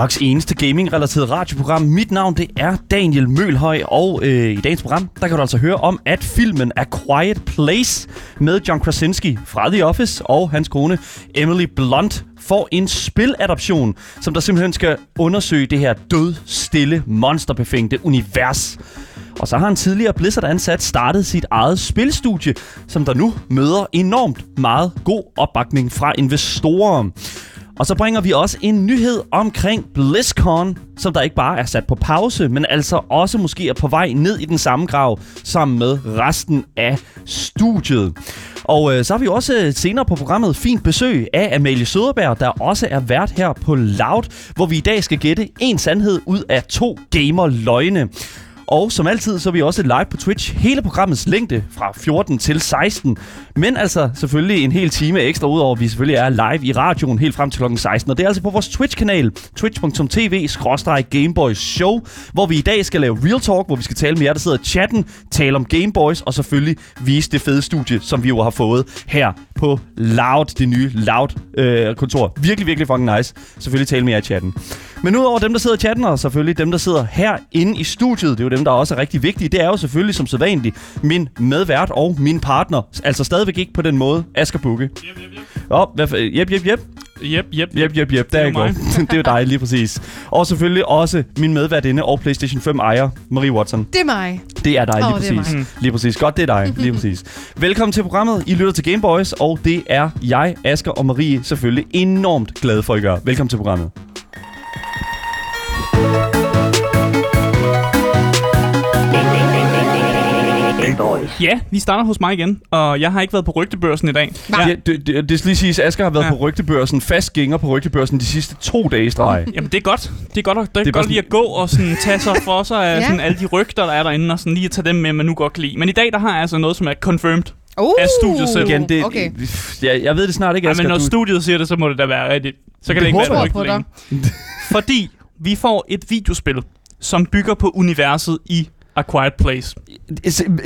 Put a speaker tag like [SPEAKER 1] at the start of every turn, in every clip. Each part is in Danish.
[SPEAKER 1] Danmarks eneste gaming-relateret radioprogram. Mit navn det er Daniel Mølhøj, og øh, i dagens program der kan du altså høre om, at filmen A Quiet Place med John Krasinski fra The Office og hans kone Emily Blunt får en spiladaption, som der simpelthen skal undersøge det her død, stille, monsterbefængte univers. Og så har en tidligere Blizzard-ansat startet sit eget spilstudie, som der nu møder enormt meget god opbakning fra investorer. Og så bringer vi også en nyhed omkring BlizzCon, som der ikke bare er sat på pause, men altså også måske er på vej ned i den samme grav sammen med resten af studiet. Og øh, så har vi også øh, senere på programmet fint besøg af Amalie Søderberg, der også er vært her på Loud, hvor vi i dag skal gætte en sandhed ud af to gamer-løgne. Og som altid, så er vi også live på Twitch hele programmets længde fra 14 til 16. Men altså selvfølgelig en hel time ekstra, udover at vi selvfølgelig er live i radioen helt frem til kl. 16. Og det er altså på vores Twitch-kanal, twitch.tv Show, hvor vi i dag skal lave Real Talk, hvor vi skal tale med jer, der sidder i chatten, tale om Gameboys, og selvfølgelig vise det fede studie, som vi jo har fået her på Loud, det nye Loud-kontor. Øh, virkelig, virkelig fucking nice. Selvfølgelig tale med jer i chatten. Men udover dem, der sidder i chatten, og selvfølgelig dem, der sidder herinde i studiet, det er jo dem, der også er rigtig vigtige, det er jo selvfølgelig som sædvanligt min medvært og min partner. Altså stadigvæk ikke på den måde, Asger Bukke.
[SPEAKER 2] Yep, yep, yep.
[SPEAKER 1] Oh, hvad Jep, jep, jep.
[SPEAKER 2] Yep, yep,
[SPEAKER 1] Jep, jep, jep. Der
[SPEAKER 2] er
[SPEAKER 1] er
[SPEAKER 2] jo mig.
[SPEAKER 1] det er jo dig, lige præcis. Og selvfølgelig også min medværtinde og PlayStation 5 ejer, Marie Watson.
[SPEAKER 3] Det er mig.
[SPEAKER 1] Det er dig, lige
[SPEAKER 3] det er
[SPEAKER 1] præcis.
[SPEAKER 3] mig.
[SPEAKER 1] Lige præcis. Godt, det er dig. Lige præcis. Velkommen til programmet. I lytter til Game Boys, og det er jeg, Asger og Marie selvfølgelig enormt glade for, at I gør. Velkommen til programmet.
[SPEAKER 4] Boys.
[SPEAKER 2] Ja, vi starter hos mig igen, og jeg har ikke været på rygtebørsen i dag.
[SPEAKER 3] Hva?
[SPEAKER 1] Ja, det, det, det skal lige siges, at Asger har været
[SPEAKER 2] Ja.
[SPEAKER 1] på rygtebørsen, fast gænger på rygtebørsen de sidste to dage i streg.
[SPEAKER 2] Jamen, det er godt. Det er godt, at, det er
[SPEAKER 1] Det er
[SPEAKER 2] godt lige at gå og sådan, tage sig for sig af
[SPEAKER 3] Ja.
[SPEAKER 2] sådan, alle de rygter, der er derinde, og sådan, lige at tage dem med, man nu godt kan lide. Men i dag, der har jeg altså noget, som er confirmed.
[SPEAKER 3] Uh,
[SPEAKER 2] Af studiet selv.
[SPEAKER 1] Igen, det,
[SPEAKER 3] Okay.
[SPEAKER 1] ja, jeg ved det snart ikke,
[SPEAKER 2] Ja,
[SPEAKER 1] Asger.
[SPEAKER 2] men når
[SPEAKER 1] du,
[SPEAKER 2] studiet siger det, så må det da være rigtigt. Så kan det,
[SPEAKER 1] Det
[SPEAKER 2] ikke være
[SPEAKER 3] jeg. dig.
[SPEAKER 2] længere. Fordi vi får et videospil, som bygger på universet i A Quiet Place.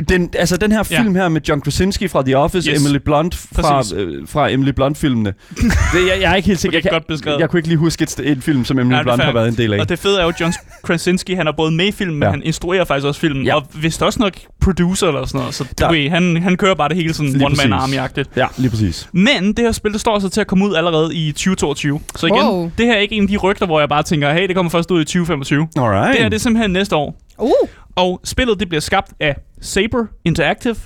[SPEAKER 1] den, altså den her
[SPEAKER 2] Ja.
[SPEAKER 1] film her med John Krasinski fra The Office,
[SPEAKER 2] Yes.
[SPEAKER 1] Emily Blunt fra, øh, fra Emily Blunt-filmene. det, jeg, jeg er ikke helt sikker.
[SPEAKER 2] Det er
[SPEAKER 1] Jeg,
[SPEAKER 2] godt beskrevet.
[SPEAKER 1] jeg, jeg kunne ikke lige huske et, en film, som Emily
[SPEAKER 2] er
[SPEAKER 1] Blunt har været en del af.
[SPEAKER 2] Og det fede er jo, at John Krasinski, han er både med i filmen, men
[SPEAKER 1] Ja.
[SPEAKER 2] han instruerer faktisk også filmen.
[SPEAKER 1] Ja.
[SPEAKER 2] Og vist også nok producer eller sådan noget. Så du ved, han, han kører bare det hele sådan
[SPEAKER 1] Lige
[SPEAKER 2] one-man
[SPEAKER 1] præcis.
[SPEAKER 2] army-agtigt.
[SPEAKER 1] Ja, lige præcis.
[SPEAKER 2] Men det her spil, det står så til at komme ud allerede i 2022. Så igen,
[SPEAKER 3] Wow.
[SPEAKER 2] det her er ikke en af de rygter, hvor jeg bare tænker, hey, det kommer først ud i 2025.
[SPEAKER 1] Alright.
[SPEAKER 2] Det her det er simpelthen næste år.
[SPEAKER 3] Uh,
[SPEAKER 2] Og spillet det bliver skabt af Saber Interactive,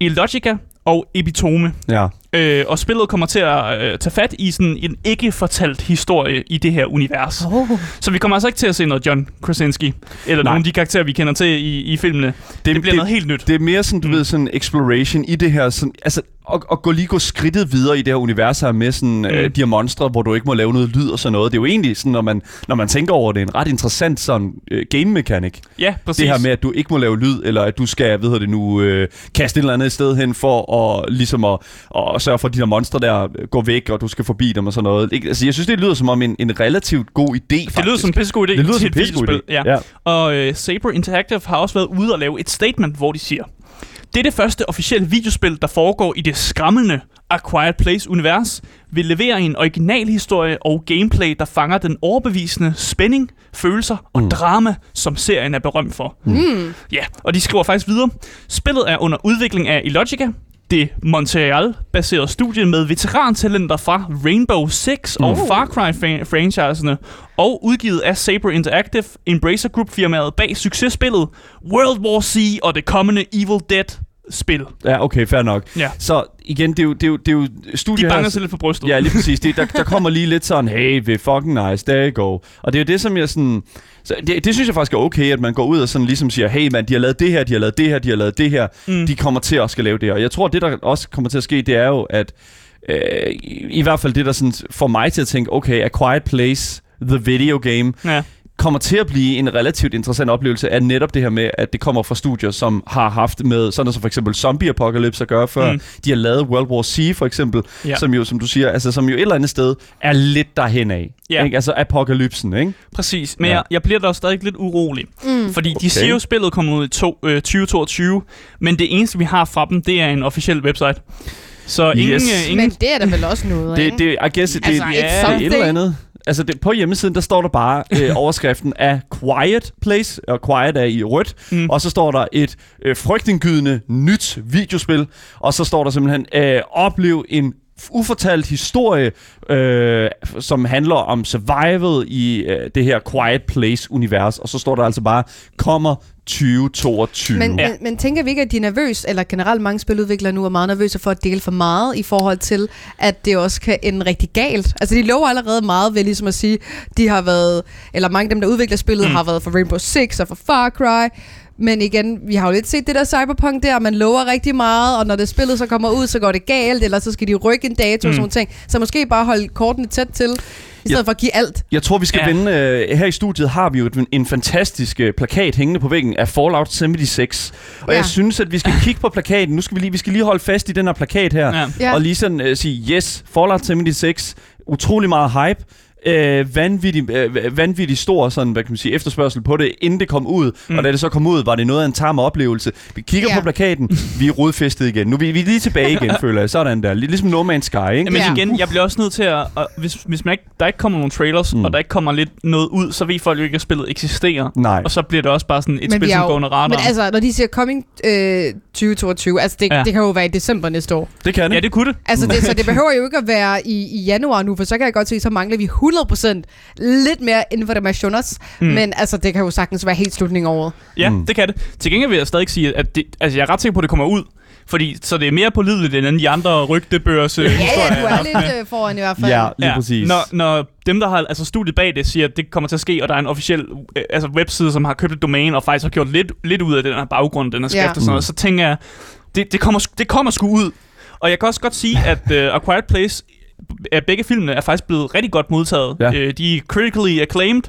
[SPEAKER 2] Illogica og Epitome.
[SPEAKER 1] Ja.
[SPEAKER 2] Øh, og spillet kommer til at øh, tage fat i sådan en ikke fortalt historie i det her univers.
[SPEAKER 3] oh.
[SPEAKER 2] Så vi kommer altså ikke til at se noget John Krasinski, eller
[SPEAKER 1] Nej.
[SPEAKER 2] nogle af de karakterer, vi kender til i, i filmene. Det, det bliver noget helt nyt.
[SPEAKER 1] Det er mere sådan, du
[SPEAKER 2] mm.
[SPEAKER 1] ved, sådan exploration i det her, sådan, altså, og, og gå lige gå skridtet videre i det her univers her med sådan, mm. øh, de her monstre, hvor du ikke må lave noget lyd og sådan noget. Det er jo egentlig sådan, når man, når man tænker over det, en ret interessant sådan øh, game mechanic.
[SPEAKER 2] ja, præcis.
[SPEAKER 1] Det her med, at du ikke må lave lyd, eller at du skal, hedder det nu, øh, kaste et eller andet sted hen for at, ligesom at, at sørge for, at de her monstre der øh, går væk, og du skal forbi dem og sådan noget. Ikke? Altså, jeg synes, det lyder som om en, en relativt god idé, faktisk.
[SPEAKER 2] det lyder som en pissegod idé
[SPEAKER 1] det lyder
[SPEAKER 2] til
[SPEAKER 1] som
[SPEAKER 2] et
[SPEAKER 1] en pissegod idé.
[SPEAKER 2] Ja.
[SPEAKER 1] ja.
[SPEAKER 2] Og øh, Saber Interactive har også været ude og lave et statement, hvor de siger, det er det første officielle videospil, der foregår i det skræmmende A Quiet Place-univers, vil levere en original historie og gameplay, der fanger den overbevisende spænding, følelser og
[SPEAKER 1] Mm.
[SPEAKER 2] drama, som serien er berømt for.
[SPEAKER 3] Mm.
[SPEAKER 2] Ja, og de skriver faktisk videre. Spillet er under udvikling af Illogica, det Montreal-baserede studie med veterantalenter fra Rainbow Six og
[SPEAKER 3] Mm.
[SPEAKER 2] Far Cry-franchiserne, og udgivet af Saber Interactive, Embracer Group-firmaet bag successpillet World War C og det kommende Evil Dead-spil.
[SPEAKER 1] Ja, okay, fair nok.
[SPEAKER 2] Ja.
[SPEAKER 1] Så igen, det er jo, det er jo, det er jo
[SPEAKER 2] De
[SPEAKER 1] studiet
[SPEAKER 2] banger
[SPEAKER 1] her...
[SPEAKER 2] sig lidt for brystet.
[SPEAKER 1] Ja, lige præcis. Det, der, der kommer lige lidt sådan, hey, er fucking nice, there you go. Og det er jo det, som jeg sådan... Så det, det synes jeg faktisk er okay, at man går ud og sådan ligesom siger, hey man, de har lavet det her, de har lavet det her, de har lavet det her.
[SPEAKER 2] Mm.
[SPEAKER 1] De kommer til at skal lave det her. Og jeg tror, det der også kommer til at ske, det er jo, at øh, i, i hvert fald det, der sådan får mig til at tænke, okay, A Quiet Place, the video game,
[SPEAKER 2] Ja.
[SPEAKER 1] Kommer til at blive en relativt interessant oplevelse af netop det her med, at det kommer fra studier, som har haft med sådan noget som for eksempel Zombie Apocalypse at gøre før.
[SPEAKER 2] Mm.
[SPEAKER 1] De har lavet World War C for eksempel,
[SPEAKER 2] Ja.
[SPEAKER 1] som jo, som du siger, altså som jo et eller andet sted er lidt derhen af.
[SPEAKER 2] Ja.
[SPEAKER 1] Ikke? Altså apokalypsen, ikke?
[SPEAKER 2] Præcis, men
[SPEAKER 1] Ja.
[SPEAKER 2] jeg, jeg bliver da stadig lidt urolig.
[SPEAKER 3] Mm.
[SPEAKER 2] Fordi de
[SPEAKER 1] Okay.
[SPEAKER 2] siger jo, at spillet kommer ud i to, øh, 2022, men det eneste, vi har fra dem, det er en officiel website. Så ingen,
[SPEAKER 1] Yes.
[SPEAKER 2] øh, ingen
[SPEAKER 3] Men det er da vel også noget,
[SPEAKER 1] Det,
[SPEAKER 3] ikke?
[SPEAKER 1] det, I guess, det,
[SPEAKER 3] Altså,
[SPEAKER 1] det,
[SPEAKER 3] it's
[SPEAKER 1] det er et eller andet. Altså det, på hjemmesiden, der står der bare øh, overskriften af Quiet Place, og Quiet er i rødt,
[SPEAKER 2] Mm.
[SPEAKER 1] og så står der et øh, frygtindgydende nyt videospil, og så står der simpelthen, øh, oplev en ufortalt historie, øh, som handler om survival i øh, det her Quiet Place-univers, og så står der altså bare, kommer 2022.
[SPEAKER 3] Men,
[SPEAKER 2] Ja.
[SPEAKER 3] men, men tænker vi ikke, at de er nervøs, eller generelt mange spiludviklere nu er meget nervøse for at dele for meget i forhold til, at det også kan ende rigtig galt? Altså de lover allerede meget ved ligesom at sige, de har været, eller mange af dem, der udvikler spillet,
[SPEAKER 2] Mm.
[SPEAKER 3] mm. har været for Rainbow Six og for Far Cry, men igen, vi har jo lidt set det der cyberpunk der, man lover rigtig meget, og når det spillet så kommer ud, så går det galt, eller så skal de rykke en dato
[SPEAKER 2] Mm.
[SPEAKER 3] og sådan nogle ting. Så måske bare holde kortene tæt til, i stedet for at give alt.
[SPEAKER 1] Jeg tror, vi skal
[SPEAKER 2] Ja.
[SPEAKER 1] vende... Øh, her i studiet har vi jo en, en fantastisk øh, plakat hængende på væggen af Fallout 76. Og
[SPEAKER 3] Ja.
[SPEAKER 1] jeg synes, at vi skal kigge på plakaten. Nu skal vi lige, vi skal lige holde fast i den her plakat her.
[SPEAKER 2] Ja.
[SPEAKER 3] Ja.
[SPEAKER 1] Og lige sådan øh, sige, yes, Fallout 76, utrolig meget hype. Øh, vanvittig, øh, vanvittig stor sådan, hvad kan man sige, efterspørgsel på det, inden det kom ud.
[SPEAKER 2] Mm.
[SPEAKER 1] Og da det så kom ud, var det noget af en tam oplevelse. Vi kigger
[SPEAKER 3] Ja.
[SPEAKER 1] på plakaten, vi er rodfæstet igen. Nu er vi, vi er lige tilbage igen, føler jeg. Sådan der. Lidt Ligesom No Man's Sky, ikke?
[SPEAKER 2] Men
[SPEAKER 3] Ja.
[SPEAKER 2] igen, jeg bliver også nødt til at... at hvis, hvis man ikke, der ikke kommer nogen trailers, mm. Og der ikke kommer lidt noget ud, så ved folk jo ikke, at spillet eksisterer.
[SPEAKER 1] Nej.
[SPEAKER 2] Og så bliver det også bare sådan et
[SPEAKER 3] Men
[SPEAKER 2] spil, som går under radaren.
[SPEAKER 3] Men altså, når de siger coming øh, 2022, altså det,
[SPEAKER 2] ja.
[SPEAKER 3] det kan jo være i december næste år.
[SPEAKER 1] Det kan det.
[SPEAKER 2] Ja, det kunne det.
[SPEAKER 3] Altså det, så det behøver jo ikke at være i, i januar nu, for så kan jeg godt se, så mangler vi 100% lidt mere informationer.
[SPEAKER 2] Mm.
[SPEAKER 3] Mm. Men altså, det kan jo sagtens være helt slutningen af året.
[SPEAKER 2] Ja,
[SPEAKER 1] Mm.
[SPEAKER 2] det kan det. Til gengæld vil jeg stadig sige, at det, altså, jeg er ret sikker på, at det kommer ud. Fordi, så det er mere pålideligt end alle de andre rygtebørs øh,
[SPEAKER 3] Ja,
[SPEAKER 2] historier.
[SPEAKER 3] ja, du er lidt øh, foran i hvert fald.
[SPEAKER 1] Ja, lige præcis.
[SPEAKER 2] Når, når dem, der har altså studiet bag det, siger, at det kommer til at ske, og der er en officiel øh, altså webside, som har købt et domæne, og faktisk har gjort lidt, lidt ud af den her baggrund, den her skrift
[SPEAKER 3] Ja.
[SPEAKER 2] og sådan noget, så tænker jeg, det, det, kommer, det kommer sgu ud. Og jeg kan også godt sige, at uh, A Quiet Place begge filmene er faktisk blevet rigtig godt modtaget.
[SPEAKER 1] Ja.
[SPEAKER 2] Øh, de er critically acclaimed,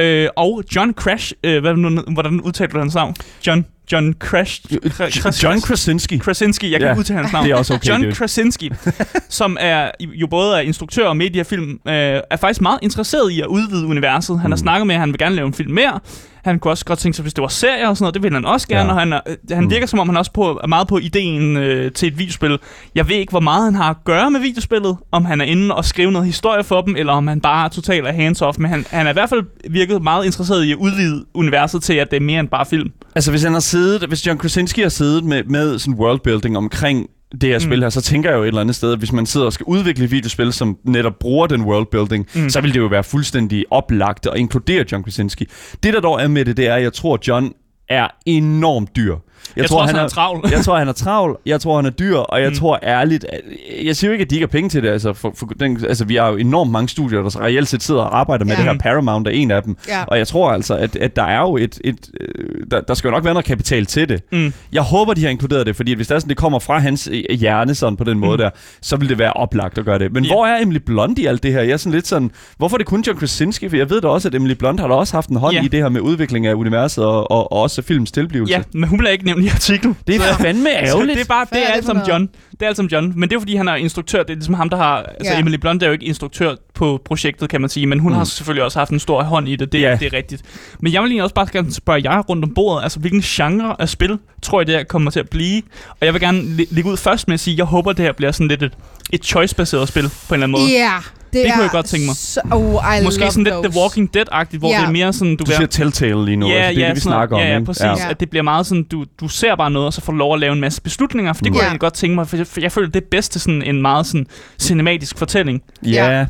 [SPEAKER 2] øh, og John Crash, øh, hvad, nu, hvordan udtaler du hans navn? John, John Crash... Kra-
[SPEAKER 1] John Krasinski.
[SPEAKER 2] Krasinski, jeg kan ikke udtale hans navn.
[SPEAKER 1] Det er også okay,
[SPEAKER 2] John
[SPEAKER 1] dude.
[SPEAKER 2] Krasinski, som er jo både er instruktør og mediefilm, øh, er faktisk meget interesseret i at udvide universet. Han har
[SPEAKER 1] Mm.
[SPEAKER 2] snakket med, at han vil gerne lave en film mere. Han kunne også godt tænke sig, hvis det var serier og sådan noget, det vil han også gerne.
[SPEAKER 1] Ja.
[SPEAKER 2] Og han, er, han
[SPEAKER 1] Mm.
[SPEAKER 2] virker som om, han også på, er meget på ideen øh, til et videospil. Jeg ved ikke, hvor meget han har at gøre med videospillet. Om han er inde og skrive noget historie for dem, eller om han bare totalt er hands-off. Men han, han er i hvert fald virket meget interesseret i at udvide universet til, at det er mere end bare film.
[SPEAKER 1] Altså, hvis han har siddet, hvis John Krasinski har siddet med, med sådan worldbuilding omkring det her
[SPEAKER 2] Mm.
[SPEAKER 1] spil her, så tænker jeg jo et eller andet sted, at hvis man sidder og skal udvikle et videospil, som netop bruger den worldbuilding,
[SPEAKER 2] Mm.
[SPEAKER 1] mm. så vil det jo være fuldstændig oplagt at inkludere John Krasinski. Det, der dog er med det, det er, at jeg tror, at John er enormt dyr.
[SPEAKER 2] Jeg, jeg tror, også, han er travl.
[SPEAKER 1] jeg tror, han er travl, jeg tror, han er dyr, og jeg
[SPEAKER 2] Mm.
[SPEAKER 1] tror ærligt, at, jeg siger jo ikke, at de ikke har penge til det, altså, for, for den, altså vi har jo enormt mange studier, der så reelt set sidder og arbejder med
[SPEAKER 3] Ja.
[SPEAKER 1] det her. Paramount er en af dem,
[SPEAKER 3] Ja.
[SPEAKER 1] og jeg tror altså, at, at der er jo et, et øh, der, der skal jo nok være noget kapital til det.
[SPEAKER 2] Mm.
[SPEAKER 1] Jeg håber, de har inkluderet det, fordi hvis det er sådan, det kommer fra hans øh, hjerne sådan på den måde
[SPEAKER 2] Mm.
[SPEAKER 1] der, så vil det være oplagt at gøre det. Men
[SPEAKER 2] Ja.
[SPEAKER 1] hvor er Emily Blunt i alt det her? Jeg er sådan lidt sådan, hvorfor er det kun John Krasinski? For jeg ved da også, at Emily Blunt har da også haft en hånd
[SPEAKER 2] Ja.
[SPEAKER 1] i det her med udvikling af universet og, og, og også filmens tilblivelse.
[SPEAKER 2] Ja, men hun bliver ikke nævnt i artiklen.
[SPEAKER 1] Det er
[SPEAKER 2] Så-
[SPEAKER 1] fandme
[SPEAKER 2] Så
[SPEAKER 1] ærgerligt.
[SPEAKER 2] det er bare, det
[SPEAKER 3] er
[SPEAKER 2] er alt som? John. Det er alt som John. Men det er fordi, han er instruktør. Det er ligesom ham, der har... Altså,
[SPEAKER 3] Ja.
[SPEAKER 2] Emily Blunt er jo ikke instruktør på projektet, kan man sige. Men hun
[SPEAKER 1] Mm.
[SPEAKER 2] har selvfølgelig også haft en stor hånd i det. Det,
[SPEAKER 1] Ja.
[SPEAKER 2] det er rigtigt. Men jeg vil egentlig også bare gerne spørge jer rundt om bordet. Altså, hvilken genre af spil tror I, det her kommer til at blive? Og jeg vil gerne li- ligge ud først med at sige, jeg håber, det her bliver sådan lidt et, et choice-baseret spil på en eller anden måde.
[SPEAKER 3] Ja, det,
[SPEAKER 2] Det
[SPEAKER 3] er
[SPEAKER 2] kunne jeg godt tænke mig.
[SPEAKER 3] Så, oh, I
[SPEAKER 2] Måske
[SPEAKER 3] love
[SPEAKER 2] sådan lidt
[SPEAKER 3] those.
[SPEAKER 2] The Walking Dead-agtigt, hvor
[SPEAKER 3] Ja.
[SPEAKER 2] det er mere sådan, du,
[SPEAKER 1] Du siger Telltale lige nu,
[SPEAKER 2] Ja,
[SPEAKER 1] altså, det er det, vi snakker om.
[SPEAKER 2] Ja, ja,
[SPEAKER 1] ikke?
[SPEAKER 2] præcis.
[SPEAKER 3] Ja.
[SPEAKER 2] At det bliver meget sådan, du, du ser bare noget, og så får du lov at lave en masse beslutninger. For det kunne
[SPEAKER 1] Mm.
[SPEAKER 2] jeg
[SPEAKER 3] Ja.
[SPEAKER 2] egentlig godt tænke mig, for jeg, for jeg føler, det er bedst til sådan en meget sådan cinematisk fortælling.
[SPEAKER 1] Ja,
[SPEAKER 3] Ja.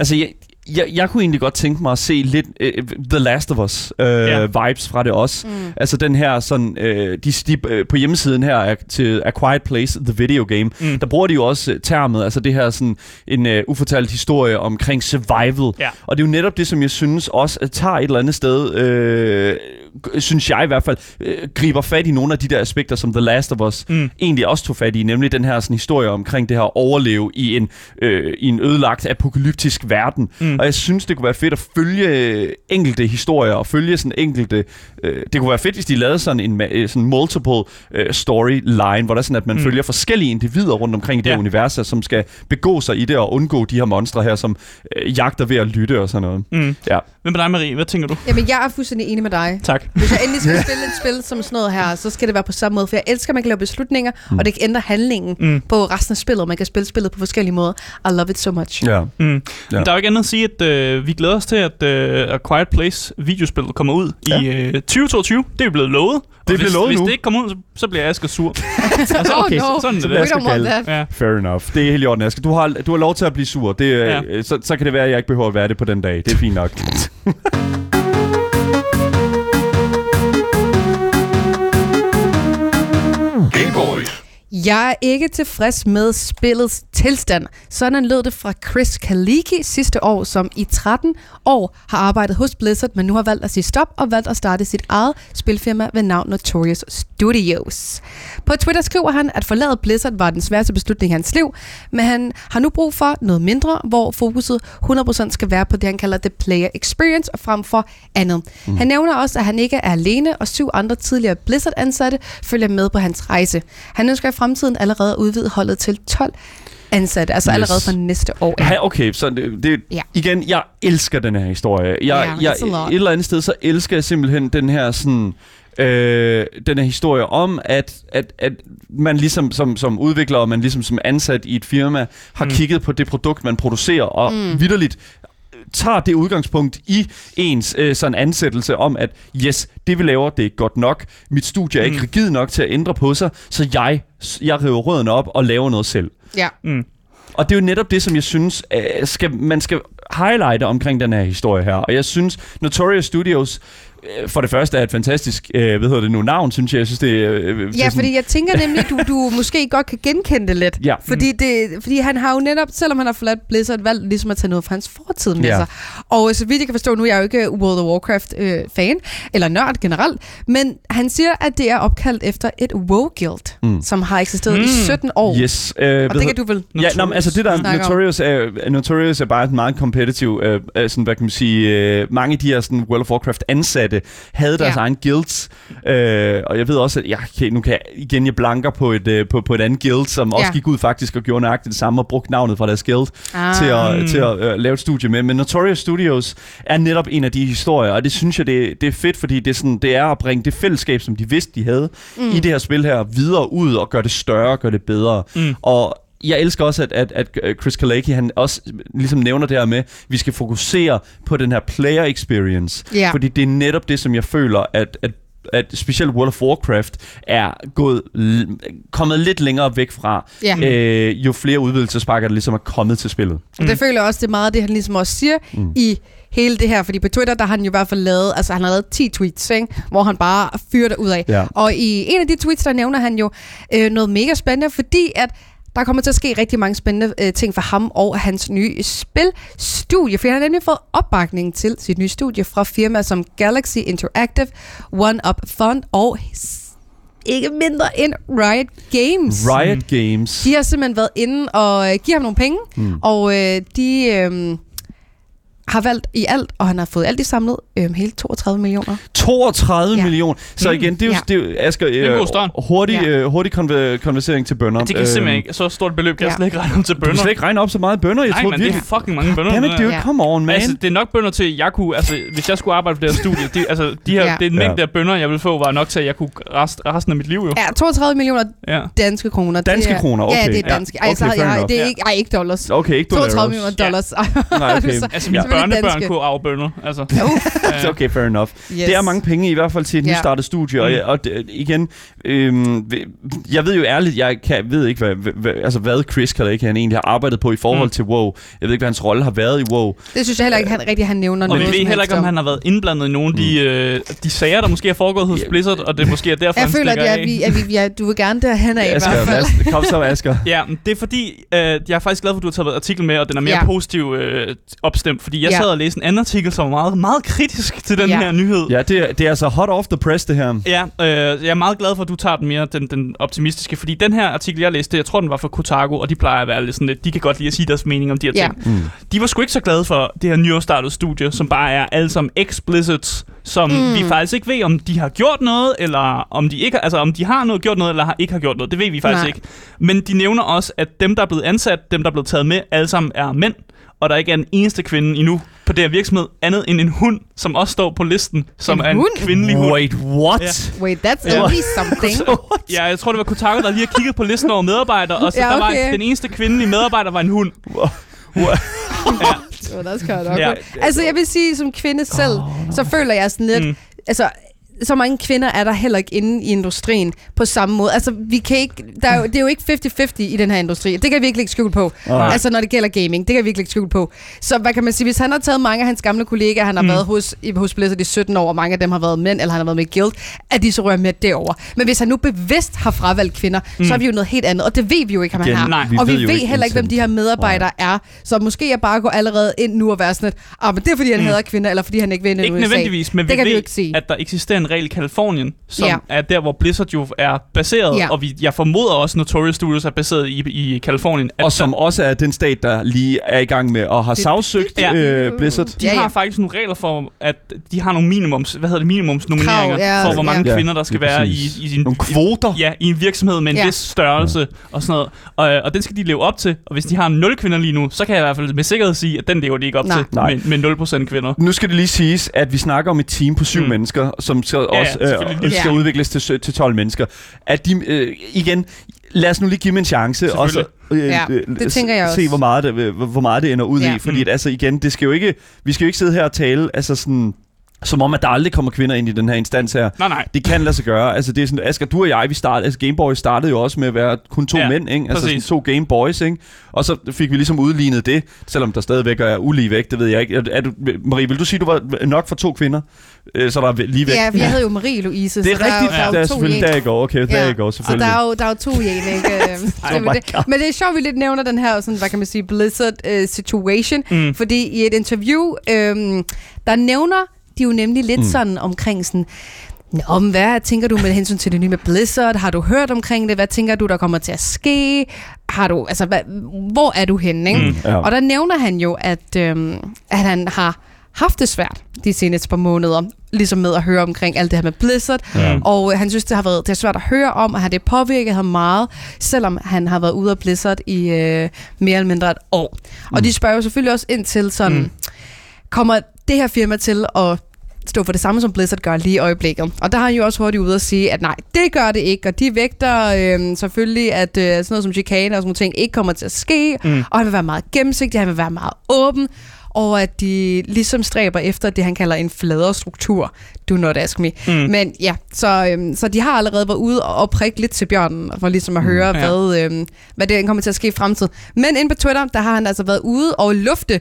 [SPEAKER 1] altså jeg, jeg, jeg kunne egentlig godt tænke mig at se lidt uh, The Last of Us uh,
[SPEAKER 2] Ja.
[SPEAKER 1] ja. vibes fra det også.
[SPEAKER 3] Mm.
[SPEAKER 1] Altså den her sådan, uh, de, de, uh, på hjemmesiden her er til A Quiet Place, The Video Game,
[SPEAKER 2] Mm.
[SPEAKER 1] der bruger de jo også uh, termet, altså det her sådan en uh, ufortalt historie omkring survival.
[SPEAKER 2] Ja.
[SPEAKER 1] Og det er jo netop det, som jeg synes også at tager et eller andet sted, øh, g- synes jeg i hvert fald, øh, griber fat i nogle af de der aspekter, som The Last of Us
[SPEAKER 2] Mm.
[SPEAKER 1] egentlig også tog fat i, nemlig den her sådan, historie omkring det her overleve i en, øh, i en ødelagt apokalyptisk verden.
[SPEAKER 2] Mm. Mm.
[SPEAKER 1] Og jeg synes, det kunne være fedt at følge øh, enkelte historier, og følge sådan enkelte... Øh, det kunne være fedt, hvis de lavede sådan en øh, sådan multiple øh, storyline, hvor der er sådan, at man
[SPEAKER 2] Mm.
[SPEAKER 1] følger forskellige individer rundt omkring i det
[SPEAKER 2] Ja.
[SPEAKER 1] univers, som skal begå sig i det og undgå de her monstre her, som øh, jagter ved at lytte og sådan noget.
[SPEAKER 2] Mm.
[SPEAKER 1] Ja.
[SPEAKER 2] Hvem er dig, Marie? Hvad tænker du?
[SPEAKER 3] Jamen, jeg er fuldstændig enig med dig.
[SPEAKER 2] Tak.
[SPEAKER 3] Hvis jeg endelig skal spille et spil som sådan noget her, så skal det være på samme måde, for jeg elsker, at man kan lave beslutninger, mm. og det kan ændre handlingen
[SPEAKER 2] Mm.
[SPEAKER 3] på resten af spillet. Man kan spille spillet på forskellige måder. I love it so much.
[SPEAKER 1] Ja.
[SPEAKER 2] Mm.
[SPEAKER 1] Ja.
[SPEAKER 2] Men der er jo ikke andet at sige, at øh, vi glæder os til, at øh, A Quiet Place videospillet kommer ud
[SPEAKER 1] Ja.
[SPEAKER 2] i øh, 2022. Det er blevet lovet.
[SPEAKER 1] Det er
[SPEAKER 2] hvis,
[SPEAKER 1] blevet lovet
[SPEAKER 2] hvis
[SPEAKER 1] nu.
[SPEAKER 2] det ikke kommer ud, så, så bliver Asger sur. altså,
[SPEAKER 3] Oh,
[SPEAKER 2] okay,
[SPEAKER 3] no.
[SPEAKER 2] så, sådan
[SPEAKER 1] Så
[SPEAKER 2] det.
[SPEAKER 3] that.
[SPEAKER 2] Ja.
[SPEAKER 1] Fair enough. Det er helt i orden, Asger. Du har, du har lov til at blive sur. Det,
[SPEAKER 2] Ja.
[SPEAKER 1] ja. så, så kan det være, at jeg ikke behøver at være det på den dag. Det er fint nok.
[SPEAKER 3] Jeg er ikke tilfreds med spillets tilstand. Sådan lød det fra Chris Kaliki sidste år, som i 13 år har arbejdet hos Blizzard, men nu har valgt at sige stop og valgt at starte sit eget spilfirma ved navn Notorious Studios. På Twitter skriver han, at forlade Blizzard var den sværeste beslutning i hans liv, men han har nu brug for noget mindre, hvor fokuset 100% skal være på det, han kalder the player experience, frem for andet. Mm. Han nævner også, at han ikke er alene, og syv andre tidligere Blizzard-ansatte følger med på hans rejse. Han ønsker i fremtiden allerede udvide holdet til 12 ansatte, altså
[SPEAKER 1] Yes.
[SPEAKER 3] allerede fra næste år.
[SPEAKER 1] Ja, okay, så det, det
[SPEAKER 3] Ja.
[SPEAKER 1] igen, jeg elsker den her historie. Jeg,
[SPEAKER 3] Ja,
[SPEAKER 1] jeg, et eller andet sted, så elsker jeg simpelthen den her sådan... Øh, den her historie om, at, at, at man ligesom som, som udvikler, og man ligesom som ansat i et firma, har
[SPEAKER 2] mm.
[SPEAKER 1] kigget på det produkt, man producerer, og mm. vidderligt tager det udgangspunkt i ens øh, sådan ansættelse om, at yes, det vi laver, det er godt nok. Mit studie er ikke
[SPEAKER 2] Mm.
[SPEAKER 1] rigid nok til at ændre på sig, så jeg, jeg river røden op og laver noget selv.
[SPEAKER 3] Ja.
[SPEAKER 2] Mm.
[SPEAKER 1] Og det er jo netop det, som jeg synes, øh, skal, man skal highlighte omkring den her historie her. Og jeg synes, Notorious Studios øh, for det første er et fantastisk, øh, hvad hedder det nu, navn, synes jeg. Jeg synes, det, øh, det er
[SPEAKER 3] Ja,
[SPEAKER 1] sådan-
[SPEAKER 3] fordi jeg tænker nemlig, du, du måske godt kan genkende det lidt.
[SPEAKER 1] Ja.
[SPEAKER 3] Fordi, det, fordi han har jo netop, selvom han har forladt Blizzard, valgt ligesom at tage noget fra hans fortid med
[SPEAKER 1] Ja.
[SPEAKER 3] sig. Og så vidt jeg kan forstå, nu er jeg jo ikke World of Warcraft-fan, eller nørd generelt, men han siger, at det er opkaldt efter et WoW-guild, mm.
[SPEAKER 1] Mm.
[SPEAKER 3] som har eksisteret
[SPEAKER 2] Mm.
[SPEAKER 3] i 17 år.
[SPEAKER 1] Yes. Øh,
[SPEAKER 3] Og det kan du vel...
[SPEAKER 1] Ja, nå, men altså det der. Notorious er, Notorious er bare et meget competitive, øh, øh, sådan, hvad kan man sige, øh, mange af de her sådan, World of Warcraft ansatte havde deres
[SPEAKER 3] Ja.
[SPEAKER 1] egen guilds, øh, og jeg ved også, at jeg, okay, nu kan jeg igen, jeg blanker på et, øh, på, på et andet guild, som også
[SPEAKER 3] Ja.
[SPEAKER 1] gik ud faktisk og gjorde nøjagtigt det samme og brugte navnet fra deres guild
[SPEAKER 3] Ah.
[SPEAKER 1] til at,
[SPEAKER 2] Mm.
[SPEAKER 1] til at øh, lave et studie med. Men Notorious Studios er netop en af de historier, og det synes jeg, det, det er fedt, fordi det er, sådan, det er at bringe det fællesskab, som de vidste, de havde mm. i det her spil her, videre ud og gøre det større, gøre det bedre.
[SPEAKER 2] Mm.
[SPEAKER 1] Og jeg elsker også, at, at, at Chris Kalaki, han også ligesom nævner det her med, at vi skal fokusere på den her player experience.
[SPEAKER 3] Ja.
[SPEAKER 1] Fordi det er netop det, som jeg føler, at, at at specielt World of Warcraft er gået l- kommet lidt længere væk fra,
[SPEAKER 3] Ja.
[SPEAKER 1] øh, jo flere udvidelsespakker, der ligesom er kommet til spillet.
[SPEAKER 3] Og det føler jeg også, det er meget af det, han ligesom også siger mm. i hele det her. Fordi på Twitter, der har han jo i hvert fald lavet, altså han har lavet 10 tweets, ikke? hvor han bare fyrer det ud af.
[SPEAKER 1] Ja.
[SPEAKER 3] Og i en af de tweets, der nævner han jo øh, noget mega spændende, fordi at der kommer til at ske rigtig mange spændende øh, ting for ham og hans nye spilstudie. For han har nemlig fået opbakning til sit nye studie fra firmaer som Galaxy Interactive, One Up Fund og ikke mindre end Riot Games.
[SPEAKER 1] Riot Games.
[SPEAKER 3] De har simpelthen været inde og øh, give ham nogle penge, mm. og øh, de øh, har valgt i alt, og han har fået alt i samlet, øh, hele 32 millioner.
[SPEAKER 1] 32
[SPEAKER 3] Ja.
[SPEAKER 1] ja. millioner. Så
[SPEAKER 2] Mm.
[SPEAKER 1] igen, det er jo,
[SPEAKER 3] Ja.
[SPEAKER 1] det er jo Asger,
[SPEAKER 2] er
[SPEAKER 1] øh, hurtig,
[SPEAKER 3] Ja.
[SPEAKER 1] øh, hurtig konver- konversering til bønder.
[SPEAKER 2] Det kan jeg simpelthen ikke. Så stort beløb kan jeg
[SPEAKER 3] Ja.
[SPEAKER 2] slet ikke regne om til
[SPEAKER 1] Du kan
[SPEAKER 2] bønder.
[SPEAKER 1] slet ikke regne op så meget bønder. Jeg
[SPEAKER 2] Nej,
[SPEAKER 1] tror
[SPEAKER 2] men det
[SPEAKER 1] virkelig...
[SPEAKER 2] er fucking mange bønder.
[SPEAKER 1] Dammit,
[SPEAKER 2] det
[SPEAKER 1] dude,
[SPEAKER 3] Ja.
[SPEAKER 1] come on, man.
[SPEAKER 2] Altså, det er nok bønder til, at jeg kunne... Altså, hvis jeg skulle arbejde på det her studie, de, altså, de her,
[SPEAKER 3] Ja.
[SPEAKER 2] det er en mængde
[SPEAKER 1] Ja.
[SPEAKER 2] af bønder, jeg ville få, var nok til, at jeg kunne rest, resten af mit liv, jo.
[SPEAKER 3] Ja, 32 millioner
[SPEAKER 2] Ja.
[SPEAKER 3] danske kroner. Det
[SPEAKER 1] Danske
[SPEAKER 3] er,
[SPEAKER 1] kroner,
[SPEAKER 3] Ja,
[SPEAKER 1] okay.
[SPEAKER 3] det er
[SPEAKER 1] Ja.
[SPEAKER 3] danske. Ej,
[SPEAKER 1] Okay,
[SPEAKER 3] så, jeg,
[SPEAKER 1] enough.
[SPEAKER 3] det er
[SPEAKER 2] Ja.
[SPEAKER 3] ikke, ej, ikke dollars.
[SPEAKER 1] Okay, ikke
[SPEAKER 3] 32
[SPEAKER 1] dollars.
[SPEAKER 3] millioner
[SPEAKER 2] Ja.
[SPEAKER 3] dollars.
[SPEAKER 1] Nej, okay.
[SPEAKER 3] Ja.
[SPEAKER 2] børnebørn
[SPEAKER 3] Danske.
[SPEAKER 2] kunne arve bønder. Altså,
[SPEAKER 1] Ja. Okay, fair enough.
[SPEAKER 3] Yes.
[SPEAKER 1] Det er mange penge i hvert fald til et
[SPEAKER 3] Ja.
[SPEAKER 1] nystartet studie, og,
[SPEAKER 2] Mm.
[SPEAKER 1] og det, igen, øhm, jeg ved jo ærligt, jeg kan, ved ikke, hvad, hvad, altså, hvad Chris Kalaki han egentlig har arbejdet på i forhold
[SPEAKER 2] Mm.
[SPEAKER 1] til WoW. Jeg ved ikke, hvad hans rolle har været i WoW.
[SPEAKER 3] Det synes jeg heller ikke, han rigtig han nævner
[SPEAKER 2] og
[SPEAKER 3] noget
[SPEAKER 2] vi ved heller ikke, om han har været indblandet i nogle af de, øh, de sager, der måske er foregået hos
[SPEAKER 1] Ja.
[SPEAKER 2] Blizzard, og det måske er derfor,
[SPEAKER 3] Jeg
[SPEAKER 2] han
[SPEAKER 3] føler, at,
[SPEAKER 2] af.
[SPEAKER 3] vi, at vi, ja, du vil gerne derhen af i
[SPEAKER 1] Asger,
[SPEAKER 3] hvert fald.
[SPEAKER 1] Asger, kom så, Asger.
[SPEAKER 2] Ja, men det er fordi, øh, jeg er faktisk glad for, at du har taget artikel med, og den er mere
[SPEAKER 3] Ja.
[SPEAKER 2] ja. positiv øh, opstemt, fordi jeg
[SPEAKER 3] Ja.
[SPEAKER 2] sad og læste en anden artikel, som var meget, meget kritisk til den
[SPEAKER 3] Ja.
[SPEAKER 2] her nyhed.
[SPEAKER 1] Ja, det er, det er altså hot off the press, det her.
[SPEAKER 2] Ja, øh, jeg er meget glad for, at du tager den mere den, den optimistiske, fordi den her artikel, jeg læste, jeg tror, den var fra Kotaku, og de plejer at være lidt sådan lidt, de kan godt lide at sige deres mening om de her
[SPEAKER 3] Ja.
[SPEAKER 2] ting.
[SPEAKER 1] Mm.
[SPEAKER 2] De var sgu ikke så glade for det her nyopstartede studie, som bare er alle sammen ex-Blizzards, som
[SPEAKER 3] Mm.
[SPEAKER 2] vi faktisk ikke ved, om de har gjort noget, eller om de ikke har, altså om de har noget, gjort noget, eller har, ikke har gjort noget. Det ved vi faktisk
[SPEAKER 3] Nej.
[SPEAKER 2] ikke. Men de nævner også, at dem, der er blevet ansat, dem, der er blevet taget med, alle sammen er mænd, og der ikke er en eneste kvinde endnu på det her virksomhed, andet end en hund, som også står på listen, som
[SPEAKER 3] En
[SPEAKER 2] er en
[SPEAKER 3] hund?
[SPEAKER 2] kvindelig hund.
[SPEAKER 1] Wait, what?
[SPEAKER 3] Wait, that's
[SPEAKER 2] Ja.
[SPEAKER 3] only something.
[SPEAKER 2] Ja, jeg tror, det var Kotaku, der lige har kigget på listen over medarbejdere, og så
[SPEAKER 3] Ja,
[SPEAKER 2] der var
[SPEAKER 3] okay.
[SPEAKER 2] den eneste kvindelige medarbejder var en hund.
[SPEAKER 3] So that's kind of
[SPEAKER 2] Ja.
[SPEAKER 3] awkward. Altså, jeg vil sige, som kvinde selv, så føler jeg sådan lidt...
[SPEAKER 2] Mm.
[SPEAKER 3] Altså, så mange kvinder er der heller ikke inde i industrien på samme måde. Altså, vi kan ikke, der er jo, det er jo ikke 50-50 i den her industri. Det kan vi virkelig ikke skjule på.
[SPEAKER 1] Nej.
[SPEAKER 3] Altså, når det gælder gaming. Det kan vi virkelig ikke skjule på. Så hvad kan man sige? Hvis han har taget mange af hans gamle kollegaer, han har
[SPEAKER 2] Mm.
[SPEAKER 3] været hos, i- hos Blizzard i 17 år, og mange af dem har været mænd, eller han har været med i Guild, at de så rører med derover. Men hvis han nu bevidst har fravalgt kvinder, mm. så er vi jo noget helt andet. Og det ved vi jo ikke, om han har.
[SPEAKER 2] nej.
[SPEAKER 1] vi
[SPEAKER 3] og vi
[SPEAKER 1] ved
[SPEAKER 3] ved,
[SPEAKER 1] ikke
[SPEAKER 3] heller ikke, hvem de her medarbejdere er. Så måske jeg bare går allerede ind nu og være sådan lidt, ah, men det er, fordi han
[SPEAKER 2] Mm.
[SPEAKER 3] hader kvinder, eller fordi han ikke vil ind i
[SPEAKER 2] Ikke
[SPEAKER 3] USA.
[SPEAKER 2] nødvendigvis, men
[SPEAKER 3] Det
[SPEAKER 2] vi
[SPEAKER 3] kan vi jo
[SPEAKER 2] ved,
[SPEAKER 3] ikke se.
[SPEAKER 2] at der eksisterer en regel i Kalifornien, som
[SPEAKER 3] Ja.
[SPEAKER 2] er der, hvor Blizzard jo er baseret,
[SPEAKER 3] Ja.
[SPEAKER 2] og vi, jeg formoder også, Notorious Studios er baseret i, i Kalifornien. At
[SPEAKER 1] Og som også er den stat, der lige er i gang med at have
[SPEAKER 3] Det-
[SPEAKER 1] sagsøgt
[SPEAKER 2] Ja.
[SPEAKER 1] øh, Blizzard.
[SPEAKER 2] de
[SPEAKER 3] Ja,
[SPEAKER 2] har
[SPEAKER 3] ja.
[SPEAKER 2] faktisk nogle regler for, at de har nogle minimums, hvad hedder det, minimumsnomineringer
[SPEAKER 3] Krav, ja,
[SPEAKER 2] for, hvor mange
[SPEAKER 1] ja.
[SPEAKER 2] kvinder, der skal
[SPEAKER 1] Lige
[SPEAKER 2] være i, i sin...
[SPEAKER 1] Nogle kvoter.
[SPEAKER 2] Ja, i en virksomhed med en
[SPEAKER 3] Ja.
[SPEAKER 2] vis størrelse og sådan noget. Og, og den skal de leve op til. Og hvis de har 0 kvinder lige nu, så kan jeg i hvert fald med sikkerhed sige, at den lever de ikke op
[SPEAKER 3] Nej.
[SPEAKER 2] til
[SPEAKER 1] Nej.
[SPEAKER 2] med, med 0% kvinder.
[SPEAKER 1] Nu skal det lige siges, at vi snakker om et team på syv mm.
[SPEAKER 2] Mm.
[SPEAKER 1] mennesker, som skal
[SPEAKER 2] Ja,
[SPEAKER 1] også
[SPEAKER 2] ja,
[SPEAKER 1] øh, skal
[SPEAKER 3] Ja.
[SPEAKER 1] udvikles til, til 12 mennesker. At de, øh, igen, lad os nu lige give dem en chance, og så øh,
[SPEAKER 3] Ja,
[SPEAKER 1] øh,
[SPEAKER 3] det tænker jeg
[SPEAKER 1] se,
[SPEAKER 3] også.
[SPEAKER 1] hvor meget, det, øh, hvor meget det ender ud
[SPEAKER 3] Ja.
[SPEAKER 1] i. Fordi
[SPEAKER 2] Mm.
[SPEAKER 1] at, altså igen, det skal jo ikke, vi skal jo ikke sidde her og tale, altså sådan, som om, at der aldrig kommer kvinder ind i den her instans her.
[SPEAKER 2] Nej, nej.
[SPEAKER 1] Det kan lade sig gøre. Altså, det er sådan, Asger, du og jeg, vi startede, altså Gameboy startede jo også med at være kun to
[SPEAKER 2] Ja,
[SPEAKER 1] mænd, ikke? Altså sådan
[SPEAKER 2] præcis.
[SPEAKER 1] to Gameboys, ikke? Og så fik vi ligesom udlignet det, selvom der stadigvæk er ulige vægt, det ved jeg ikke. Er, er du, Marie, vil du sige, du var nok for to kvinder? Øh, så der er lige vægt.
[SPEAKER 3] Ja, jeg hedder jo Marie-Louise.
[SPEAKER 1] det er
[SPEAKER 3] så der
[SPEAKER 1] rigtigt.
[SPEAKER 3] Der er,
[SPEAKER 1] Der
[SPEAKER 3] jo
[SPEAKER 1] er
[SPEAKER 3] to i
[SPEAKER 1] selvfølgelig,
[SPEAKER 3] en.
[SPEAKER 1] der er går, okay, der
[SPEAKER 3] Ja,
[SPEAKER 1] er går,
[SPEAKER 3] Og
[SPEAKER 1] selvfølgelig.
[SPEAKER 3] der er jo, der er jo to i en, ikke?
[SPEAKER 1] Oh
[SPEAKER 3] det. Men det er sjovt, at vi lidt nævner den her, sådan, hvad kan man sige, Blizzard uh, situation.
[SPEAKER 2] Mm.
[SPEAKER 3] Fordi i et interview, øhm, der nævner de jo nemlig lidt
[SPEAKER 1] Mm.
[SPEAKER 3] mm. sådan omkring sådan, Nå, men hvad tænker du med hensyn til det nye med Blizzard? Har du hørt omkring det? Hvad tænker du, der kommer til at ske? Har du, altså, hvad, hvor er du henne? Ikke?
[SPEAKER 2] Mm.
[SPEAKER 1] Ja.
[SPEAKER 3] Og der nævner han jo, at, øhm, at han har haft det svært de seneste par måneder, ligesom med at høre omkring alt det her med Blizzard.
[SPEAKER 1] Ja.
[SPEAKER 3] Og øh, han synes, det har været det er svært at høre om, og har det påvirket ham meget, selvom han har været ude af Blizzard i øh, mere eller mindre et år. Mm. Og de spørger jo selvfølgelig også ind til sådan,
[SPEAKER 2] Mm.
[SPEAKER 3] Mm. kommer det her firma til at stå for det samme, som Blizzard gør lige i øjeblikket. Og der har han jo også hurtigt ude at sige, at nej, det gør det ikke, og de vægter øh, selvfølgelig, at øh, sådan noget som chikane og sådan nogle ting ikke kommer til at ske,
[SPEAKER 2] Mm.
[SPEAKER 3] og han vil være meget gennemsigtig, han vil være meget åben, og at de ligesom stræber efter det, han kalder en fladere struktur. Do not ask me.
[SPEAKER 2] Mm.
[SPEAKER 3] Men ja, så, øhm, så de har allerede været ude og, prikke lidt til bjørnen, for ligesom at høre,
[SPEAKER 2] Ja.
[SPEAKER 3] mm, hvad, øhm, hvad det kommer til at ske i fremtiden. Men inde på Twitter, der har han altså været ude og lufte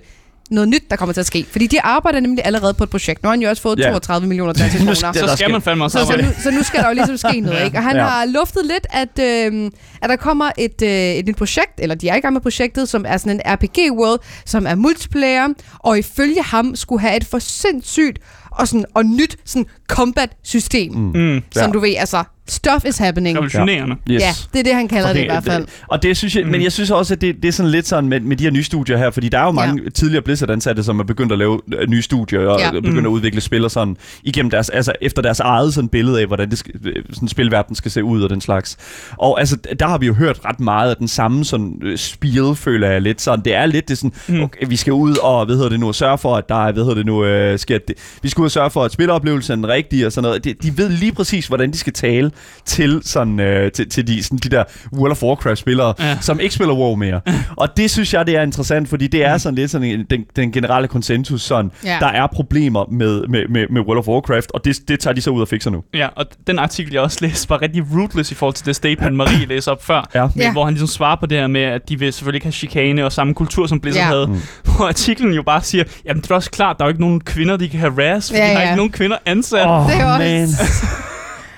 [SPEAKER 3] noget nyt, der kommer til at ske. Fordi de arbejder nemlig allerede på et projekt. Nu har han jo også fået
[SPEAKER 1] Ja.
[SPEAKER 3] 32 millioner danske kroner.
[SPEAKER 1] skal-
[SPEAKER 2] Så skal
[SPEAKER 1] skal-
[SPEAKER 2] man fandme også
[SPEAKER 3] Så, så, nu, så nu skal der jo ligesom ske noget, ikke? Og han
[SPEAKER 1] Ja.
[SPEAKER 3] ja. har luftet lidt, at, øh, at der kommer et, øh, et nyt projekt, eller de er i gang med projektet, som er sådan en RPG-world, som er multiplayer, og ifølge ham skulle have et for sindssygt og, sådan, og nyt sådan combat-system. Mm.
[SPEAKER 2] Mm.
[SPEAKER 3] Som
[SPEAKER 1] Ja.
[SPEAKER 3] du ved, altså, stuff is happening.
[SPEAKER 2] Revolutionerende.
[SPEAKER 1] Yes.
[SPEAKER 3] Ja, det er det, han kalder
[SPEAKER 1] Og
[SPEAKER 3] det, i hvert fald.
[SPEAKER 1] Og det synes jeg, mm. men jeg synes også, at det, det er sådan lidt sådan med, med de her nye studier her, fordi der er jo mange ja. tidligere Blizzard-ansatte, som er begyndt at lave øh, nye studier og
[SPEAKER 3] Ja.
[SPEAKER 1] ja. begyndt
[SPEAKER 2] Mm.
[SPEAKER 1] at udvikle spil og sådan, igennem deres, altså efter deres eget sådan billede af, hvordan det skal, øh, sådan spilverden skal se ud og den slags. Og altså, der har vi jo hørt ret meget af den samme sådan øh, spil, føler jeg lidt sådan. Det er lidt det sådan,
[SPEAKER 2] Mm.
[SPEAKER 1] okay, vi skal ud og, hvad hedder det nu, sørge for, at der er, hvad hedder det nu, øh, skal det, vi skal ud og sørge for, at spiloplevelsen er den rigtige og sådan noget. De, de ved lige præcis, hvordan de skal tale til sådan, øh, til, til de, sådan, de der World of Warcraft-spillere,
[SPEAKER 2] Ja.
[SPEAKER 1] ja. som ikke spiller WoW mere. og det synes jeg, det er interessant, fordi det er sådan lidt sådan en, den, den generelle konsensus sådan,
[SPEAKER 3] Ja.
[SPEAKER 1] der er problemer med, med, med, med World of Warcraft, og det, det tager de så ud og fikser nu.
[SPEAKER 2] Ja, og den artikel, jeg også læste, var rigtig rootless i forhold til det statement, Marie læste op før.
[SPEAKER 1] Ja.
[SPEAKER 2] Men,
[SPEAKER 3] Ja.
[SPEAKER 2] Hvor han ligesom svarer på det her med, at de vil selvfølgelig ikke have chikane og samme kultur, som Blizzard
[SPEAKER 3] Ja.
[SPEAKER 2] havde.
[SPEAKER 1] Mm.
[SPEAKER 2] Hvor artiklen jo bare siger, jamen det er også klart, der er jo ikke nogen kvinder, de kan harass, for
[SPEAKER 3] Ja,
[SPEAKER 2] de har
[SPEAKER 3] ja.
[SPEAKER 2] ikke nogen kvinder ansat.
[SPEAKER 1] Åh,
[SPEAKER 3] Det er også-.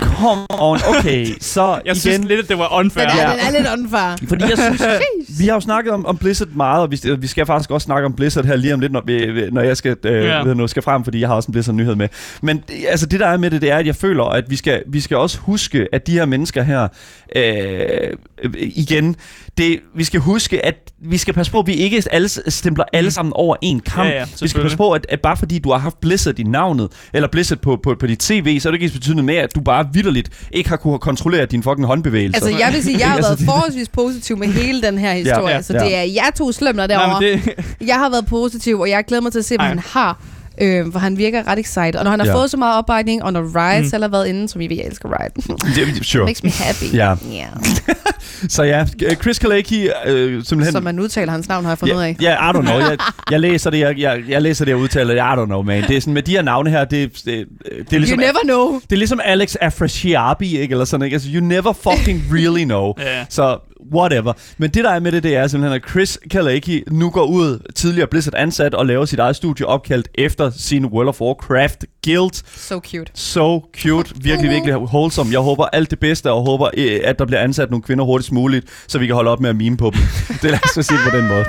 [SPEAKER 1] come on. Okay, så
[SPEAKER 2] Jeg
[SPEAKER 1] igen...
[SPEAKER 2] synes lidt, at det var unfair.
[SPEAKER 3] Den er,
[SPEAKER 1] Ja.
[SPEAKER 3] den er lidt unfair.
[SPEAKER 1] Fordi jeg synes, vi har jo snakket om, om Blizzard meget, og vi, vi skal faktisk også snakke om Blizzard her lige om lidt, når, vi, når jeg skal, øh,
[SPEAKER 2] Ja.
[SPEAKER 1] yeah. skal frem, fordi jeg har også en Blizzard-nyhed med. Men det- altså, det der er med det, det er, at jeg føler, at vi skal, vi skal også huske, at de her mennesker her, øh, igen, det, vi skal huske, at vi skal passe på, at vi ikke alle stempler alle sammen over en kamp.
[SPEAKER 2] Ja, ja,
[SPEAKER 1] vi skal passe på, at, at bare fordi du har haft Blizzard i navnet, eller Blizzard på, på, på dit CV, så er det ikke betydende med, at du bare vidderligt ikke har kunne kontrollere dine fucking håndbevægelser.
[SPEAKER 3] Altså, jeg vil sige, jeg har
[SPEAKER 1] Altså,
[SPEAKER 3] været forholdsvis positiv med hele den her historie.
[SPEAKER 1] ja,
[SPEAKER 3] så
[SPEAKER 1] ja.
[SPEAKER 3] det er jer to slømler
[SPEAKER 2] Nej,
[SPEAKER 3] derovre.
[SPEAKER 2] men det,
[SPEAKER 3] Jeg har været positiv, og jeg glæder mig til at se, hvad
[SPEAKER 2] Ej.
[SPEAKER 3] han har. Øh, for han virker ret excited. Og når han har
[SPEAKER 1] Ja.
[SPEAKER 3] fået så meget opbakning, og når Riot
[SPEAKER 2] Mm.
[SPEAKER 3] mm. selv har været inde, som I ved, jeg elsker Riot.
[SPEAKER 1] Det- sure.
[SPEAKER 3] Makes me happy.
[SPEAKER 1] Ja.
[SPEAKER 3] Yeah.
[SPEAKER 1] Så ja, Chris Kalecki, øh, simpelthen...
[SPEAKER 3] Som man udtaler hans navn, har jeg fundet ud
[SPEAKER 1] Ja,
[SPEAKER 3] af.
[SPEAKER 1] ja, I don't know. Jeg, jeg læser det, jeg, jeg, jeg læser det, jeg udtaler det. I don't know, man. Det er sådan, med de her navne her, det, det, det, det er ligesom...
[SPEAKER 3] You never know.
[SPEAKER 1] Det er ligesom Alex Afrasiabi, ikke? Eller sådan, ikke? Altså, you never fucking really know.
[SPEAKER 2] Ja.
[SPEAKER 1] Så whatever. Men det, der er med det, det er simpelthen, at Chris Kalecki nu går ud, tidligere Blizzard ansat, og laver sit eget studie opkaldt efter sin World of Warcraft Guild.
[SPEAKER 3] So cute.
[SPEAKER 1] So cute. Virkelig, virkelig wholesome. Jeg håber alt det bedste, og håber, øh, at der bliver ansat nogle kvinder hurtigst muligt, så vi kan holde op med at mime på dem. det os så sige det på den måde.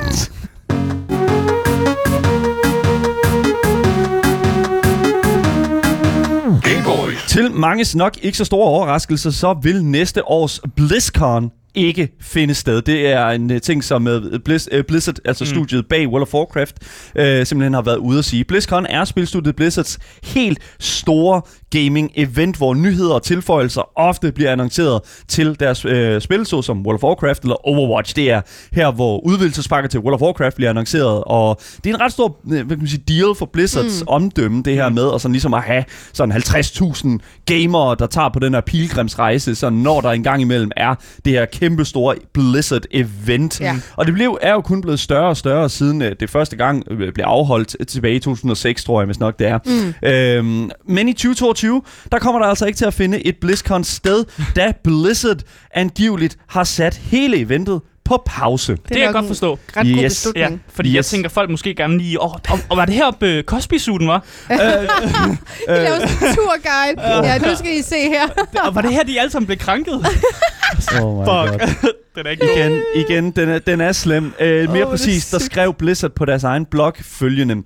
[SPEAKER 1] Til manges nok ikke så store overraskelse, så vil næste års BlizzCon ikke finde sted. Det er en uh, ting, som uh, Blizz, uh, Blizzard, altså mm. studiet bag World of Warcraft, uh, simpelthen har været ude at sige. BlizzCon er spilstudiet Blizzards helt store gaming-event, hvor nyheder og tilføjelser ofte bliver annonceret til deres uh, spil, såsom World of Warcraft eller Overwatch. Det er her, hvor udvidelsespakker til World of Warcraft bliver annonceret, og det er en ret stor uh, hvad kan man sige, deal for Blizzards mm. omdømme, det her med, og sådan ligesom at have sådan 50.000 gamere, der tager på den her pilgrimsrejse, så når der engang imellem er det her kæmpe store Blizzard-event.
[SPEAKER 3] Ja.
[SPEAKER 1] Og det blev, er jo kun blevet større og større, siden øh, det første gang øh, blev afholdt øh, tilbage i 2006, tror jeg, hvis nok det er. Mm. Øhm, men i 2022, der kommer der altså ikke til at finde et BlizzCon sted, da Blizzard angiveligt har sat hele eventet på pause.
[SPEAKER 3] Det
[SPEAKER 2] det kan jeg godt forstå.
[SPEAKER 3] Ret god
[SPEAKER 1] Yes.
[SPEAKER 3] beslutning.
[SPEAKER 2] Ja, fordi yes. jeg tænker, folk måske gerne lige... Åh, og, og var det heroppe uh, Cosby-suten, var?
[SPEAKER 3] Vi laver sådan en turguide. Ja, nu skal I se her.
[SPEAKER 2] Og var det her, de alle sammen blev krænket?
[SPEAKER 1] Oh my
[SPEAKER 2] Fuck. den er ikke god.
[SPEAKER 1] igen, igen, den er, den er slem. Øh, mere
[SPEAKER 3] er
[SPEAKER 1] præcis, der skrev Blizzard på deres egen blog følgende.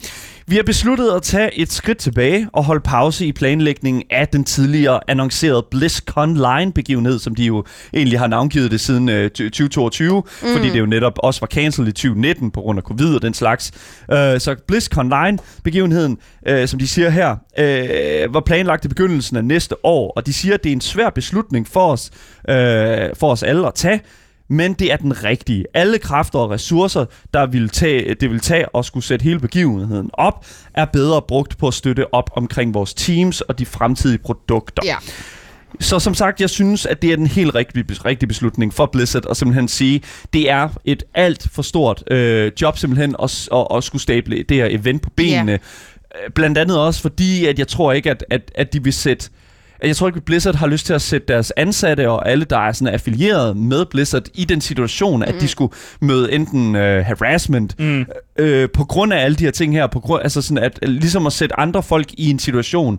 [SPEAKER 1] Vi har besluttet at tage et skridt tilbage og holde pause i planlægningen af den tidligere annoncerede BlizzCon Line-begivenhed, som de jo egentlig har navngivet det siden øh, 2022, mm. fordi det jo netop også var cancelled i 2019 på grund af covid og den slags. Øh, så BlizzCon Line-begivenheden, øh, som de siger her, øh, var planlagt i begyndelsen af næste år, og de siger, at det er en svær beslutning for os, øh, for os alle at tage, men det er den rigtige. Alle kræfter og ressourcer, der vil tage, det vil tage at skulle sætte hele begivenheden op, er bedre brugt på at støtte op omkring vores teams og de fremtidige produkter.
[SPEAKER 3] Ja.
[SPEAKER 1] Så som sagt, jeg synes, at det er den helt rigtige, rigtige beslutning for Blizzard at simpelthen sige, det er et alt for stort øh, job simpelthen at, at, at skulle stable det her event på benene.
[SPEAKER 3] Ja.
[SPEAKER 1] Øh, Blandt andet også fordi, at jeg tror ikke, at, at, at de vil sætte jeg tror ikke, at Blizzard har lyst til at sætte deres ansatte og alle, der er sådan affilieret med Blizzard i den situation, at de skulle møde enten øh, harassment
[SPEAKER 2] Mm.
[SPEAKER 1] øh, på grund af alle de her ting her, på grund, altså sådan at ligesom at sætte andre folk i en situation,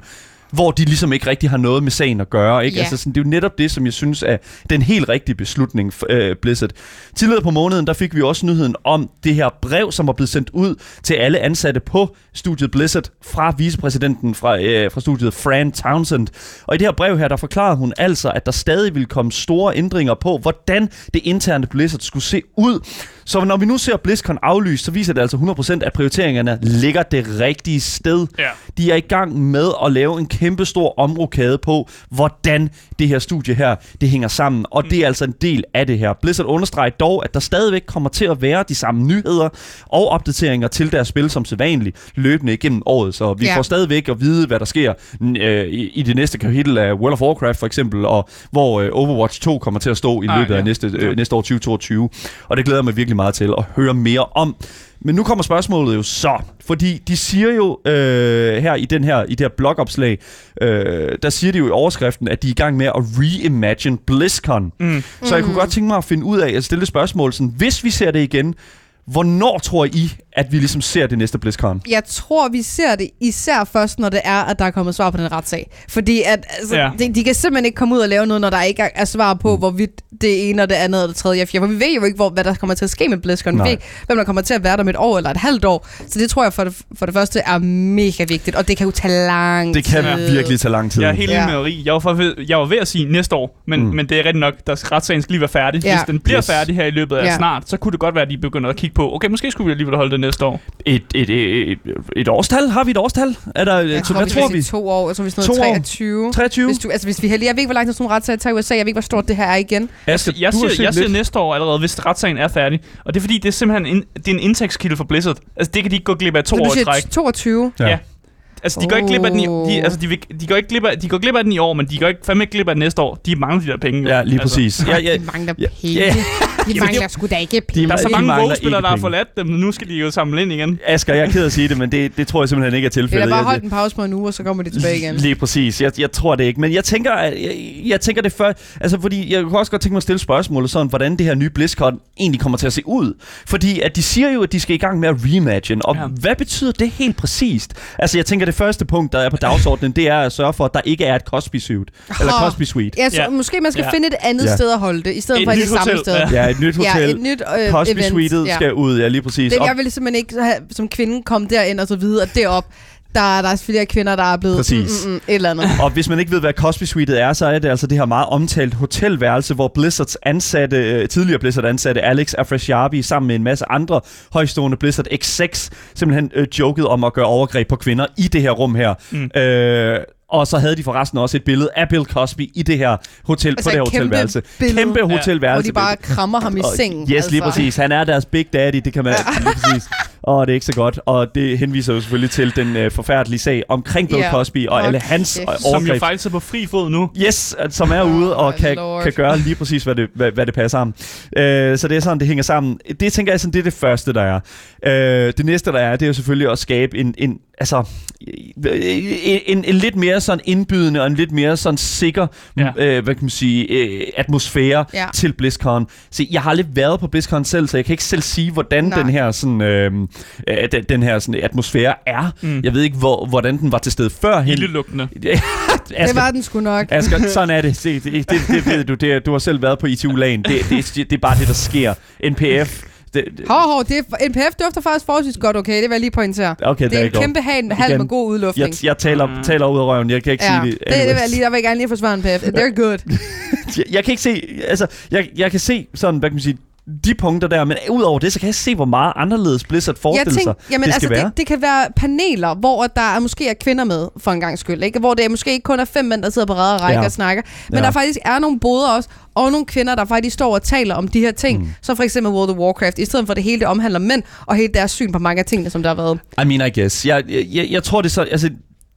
[SPEAKER 1] hvor de ligesom ikke rigtig har noget med sagen at gøre. Ikke?
[SPEAKER 3] Ja.
[SPEAKER 1] Altså sådan, det er jo netop det, som jeg synes er den helt rigtige beslutning øh, Blizzard. Tidligere på måneden, der fik vi også nyheden om det her brev, som var blevet sendt ud til alle ansatte på studiet Blizzard fra vicepræsidenten fra, øh, fra studiet, Fran Townsend. Og i det her brev her, der forklarede hun altså, at der stadig ville komme store ændringer på, hvordan det interne Blizzard skulle se ud. Så når vi nu ser BlizzCon aflyst, så viser det altså 100% at prioriteringerne ligger det rigtige sted.
[SPEAKER 2] Ja.
[SPEAKER 1] De er i gang med at lave en kæmpe stor omrokade på, hvordan det her studie her, det hænger sammen. Og det er altså en del af det her. Blizzard understreger dog, at der stadigvæk kommer til at være de samme nyheder og opdateringer til deres spil som sædvanligt løbende igennem året. Så vi
[SPEAKER 3] Ja.
[SPEAKER 1] får stadigvæk at vide, hvad der sker øh, i, i det næste kapitel af World of Warcraft for eksempel, og hvor øh, Overwatch 2 kommer til at stå i
[SPEAKER 2] Ah,
[SPEAKER 1] løbet
[SPEAKER 2] ja.
[SPEAKER 1] af næste, øh, næste år 2022. Og det glæder jeg mig virkelig meget til at høre mere om. Men nu kommer spørgsmålet jo så, fordi de siger jo øh, her i den her i det her blogopslag, øh, der siger de jo i overskriften, at de er i gang med at reimagine BlizzCon.
[SPEAKER 2] Mm.
[SPEAKER 1] Så jeg kunne godt tænke mig at finde ud af at stille spørgsmål sådan, hvis vi ser det igen, Hvornår tror I, at vi ligesom ser det næste BlizzCon?
[SPEAKER 3] Jeg tror, vi ser det især først, når det er, at der er kommet svar på den retssag. Fordi at, altså,
[SPEAKER 2] Ja.
[SPEAKER 3] de, de kan simpelthen ikke komme ud og lave noget, når der ikke er, er svar på, hvorvidt det ene og det andet og det tredje og fjerde. For vi ved jo ikke, hvor, hvad der kommer til at ske med BlizzCon. Vi
[SPEAKER 1] Nej.
[SPEAKER 3] ved ikke, hvem der kommer til at være der om et år eller et halvt år. Så det tror jeg for det, for det første er mega vigtigt, og det kan jo tage lang
[SPEAKER 1] Det kan
[SPEAKER 3] tid.
[SPEAKER 1] virkelig tage lang tid.
[SPEAKER 2] Jeg er helt
[SPEAKER 3] Ja.
[SPEAKER 2] med Marie. Jeg var, for, jeg var ved at sige næste år, men,
[SPEAKER 1] Mm.
[SPEAKER 2] mm. men det er rigtigt nok, der retssagen skal lige være færdig.
[SPEAKER 3] Ja.
[SPEAKER 2] Hvis den bliver
[SPEAKER 1] Yes.
[SPEAKER 2] færdig her i løbet af
[SPEAKER 3] Ja.
[SPEAKER 2] snart, så kunne det godt være, at de begynder at kigge på, okay, måske skulle vi alligevel holde det næste år.
[SPEAKER 1] Et, et, et, et, et årstal? Har vi et årstal? Er der,
[SPEAKER 3] Jeg
[SPEAKER 1] så,
[SPEAKER 3] tror,
[SPEAKER 1] hvad
[SPEAKER 3] vi
[SPEAKER 1] tror vi?
[SPEAKER 3] to år, jeg tror, vi sådan
[SPEAKER 1] To år.
[SPEAKER 3] noget 23.
[SPEAKER 1] 23?
[SPEAKER 3] Hvis, du, altså, hvis vi heldige. Jeg ved ikke, hvor lang tid sådan nogle retssager tager i USA. Jeg ved ikke, hvor stort det her er igen.
[SPEAKER 1] Asger,
[SPEAKER 2] Jeg siger,
[SPEAKER 1] set
[SPEAKER 2] jeg siger
[SPEAKER 1] lidt.
[SPEAKER 2] næste år allerede, hvis retssagen er færdig. Og det er fordi, det er simpelthen en, det er en indtægtskilde for Blizzard. Altså, det kan de ikke gå glip af to
[SPEAKER 3] Så
[SPEAKER 2] år i træk.
[SPEAKER 3] 22.
[SPEAKER 1] Ja.
[SPEAKER 2] Ja. Altså, de går ikke glip af den i, de,
[SPEAKER 3] Oh.
[SPEAKER 2] altså, de, vil, de, går ikke glip af, de går glip af den i år, men de går ikke, fandme ikke glip af den næste år. De mangler de der penge.
[SPEAKER 1] Ja, lige
[SPEAKER 2] altså.
[SPEAKER 1] præcis. Ja, ja,
[SPEAKER 3] De mangler
[SPEAKER 1] ja,
[SPEAKER 3] penge.
[SPEAKER 1] ja.
[SPEAKER 3] De mangler sgu da ikke penge.
[SPEAKER 2] Der er så mange
[SPEAKER 1] ikke
[SPEAKER 2] der har forladt dem, men nu skal de jo samle ind igen.
[SPEAKER 1] Asger, jeg er ked at sige det, men det, det tror jeg simpelthen ikke er tilfældet.
[SPEAKER 3] Eller bare
[SPEAKER 1] Jeg-
[SPEAKER 3] hold en pause på en uge, og så kommer de tilbage igen.
[SPEAKER 1] Lige præcis. Jeg, jeg tror det ikke. Men jeg tænker, jeg, jeg tænker det før... Altså, fordi jeg kunne også godt tænke mig at stille spørgsmålet sådan, hvordan det her nye BlizzCon egentlig kommer til at se ud. Fordi at de siger jo, at de skal i gang med at reimagine. Og. Ja. hvad betyder det helt præcist? Altså, jeg tænker, det første punkt, der er på dagsordenen, det er at sørge for, at der ikke er et Cosby Suite. Eller. Cosby Suite.
[SPEAKER 3] Ja, så
[SPEAKER 2] Ja.
[SPEAKER 3] måske man skal
[SPEAKER 2] Ja.
[SPEAKER 3] finde et andet
[SPEAKER 1] Ja.
[SPEAKER 3] sted at holde det, i stedet
[SPEAKER 2] Et
[SPEAKER 3] for i det samme sted.
[SPEAKER 2] ja.
[SPEAKER 1] Et nyt hotel.
[SPEAKER 3] Ja, et nyt øh,
[SPEAKER 1] Cosby
[SPEAKER 3] event.
[SPEAKER 1] Suite'et
[SPEAKER 3] ja.
[SPEAKER 1] skal ud, ja, lige præcis.
[SPEAKER 3] Det, jeg vil simpelthen ikke have, som kvinde komme derind og så videre, og derop, der, der er flere kvinder, der er blevet
[SPEAKER 1] Præcis.
[SPEAKER 3] Mm, mm, mm, et eller andet.
[SPEAKER 1] Og hvis man ikke ved, hvad Cosby Suite er, så er det altså det her meget omtalt hotelværelse, hvor Blizzards ansatte, øh, tidligere Blizzard ansatte Alex Afrasiabi sammen med en masse andre højstående Blizzard X6 simpelthen øh, jokede om at gøre overgreb på kvinder i det her rum her. Mm. Øh, og så havde de forresten også et billede af Bill Cosby i det her hotel,
[SPEAKER 3] Altså
[SPEAKER 1] på det her
[SPEAKER 3] kæmpe
[SPEAKER 1] hotelværelse.
[SPEAKER 3] billede.
[SPEAKER 1] Kæmpe
[SPEAKER 2] Ja.
[SPEAKER 1] hotelværelse.
[SPEAKER 3] Hvor de bare krammer ham i sengen.
[SPEAKER 1] Yes, lige
[SPEAKER 3] altså.
[SPEAKER 1] præcis. Han er deres big daddy, det kan man lige præcis. Og det er ikke så godt. Og det henviser jo selvfølgelig til den øh, forfærdelige sag omkring Bill
[SPEAKER 3] Ja.
[SPEAKER 1] Cosby og
[SPEAKER 3] Hold
[SPEAKER 1] alle hans øh,
[SPEAKER 2] Som jo
[SPEAKER 1] overgreb.
[SPEAKER 2] faktisk er på fri fod nu.
[SPEAKER 1] Yes, som er ude og
[SPEAKER 3] Oh,
[SPEAKER 1] kan,
[SPEAKER 3] Lord.
[SPEAKER 1] kan gøre lige præcis, hvad det, hvad, hvad det passer ham. Øh, så det er sådan, det hænger sammen. Det tænker jeg sådan, det er det første, der er. Øh, det næste, der er, det er jo selvfølgelig at skabe en, en altså, en, en, en lidt mere sådan indbydende og en lidt mere sådan sikker, ja. Øh, hvad kan man sige, øh, atmosfære ja.
[SPEAKER 3] Ja.
[SPEAKER 1] til BlizzCon. Se, jeg har aldrig været på BlizzCon selv, så jeg kan ikke selv sige, hvordan
[SPEAKER 3] Nej.
[SPEAKER 1] den her sådan, øh, øh, den, den her sådan atmosfære er. Mm. Jeg ved ikke, hvor, hvordan den var til stede førhen.
[SPEAKER 2] Ildelugtende.
[SPEAKER 3] Det var den sgu nok.
[SPEAKER 1] Asger, sådan er det. Det, det, det, det ved du. Det, du har selv været på ITU-lagen. Det, det, det er bare det, der sker. NPF. Det, det,
[SPEAKER 3] Hov, hov, det er, NPF dufter faktisk forholdsvis godt, okay? Det vil jeg lige pointere.
[SPEAKER 1] okay,
[SPEAKER 3] Det er en kæmpe hal, hal
[SPEAKER 1] Igen.
[SPEAKER 3] med god udluftning.
[SPEAKER 1] jeg, jeg taler,
[SPEAKER 2] Mm.
[SPEAKER 1] taler ud af røven. Jeg kan ikke
[SPEAKER 3] ja,
[SPEAKER 1] sige
[SPEAKER 3] det,
[SPEAKER 1] det.
[SPEAKER 3] det vil jeg
[SPEAKER 1] Anyways.
[SPEAKER 3] lige, der vil jeg gerne lige forsvare NPF. They're good.
[SPEAKER 1] jeg, jeg kan ikke se, altså, jeg, jeg kan se sådan, hvad kan man sige, de punkter der, men udover det, så kan jeg se, hvor meget anderledes Blizzard forestiller sig,
[SPEAKER 3] jamen,
[SPEAKER 1] det skal
[SPEAKER 3] altså,
[SPEAKER 1] være.
[SPEAKER 3] Det, det kan være paneler, hvor der er, måske er kvinder med, for en gang skyld. Ikke? Hvor det er måske ikke kun er fem mænd, der sidder på ræde og række
[SPEAKER 1] Ja.
[SPEAKER 3] og snakker. Men
[SPEAKER 1] Ja.
[SPEAKER 3] der faktisk er nogle boder også, og nogle kvinder, der faktisk står og taler om de her ting. Mm. Som for eksempel World of Warcraft. I stedet for, det hele det omhandler mænd, og hele deres syn på mange af tingene, som der har været.
[SPEAKER 1] I mean, I guess. Jeg, jeg, jeg, jeg tror, det er så... Altså,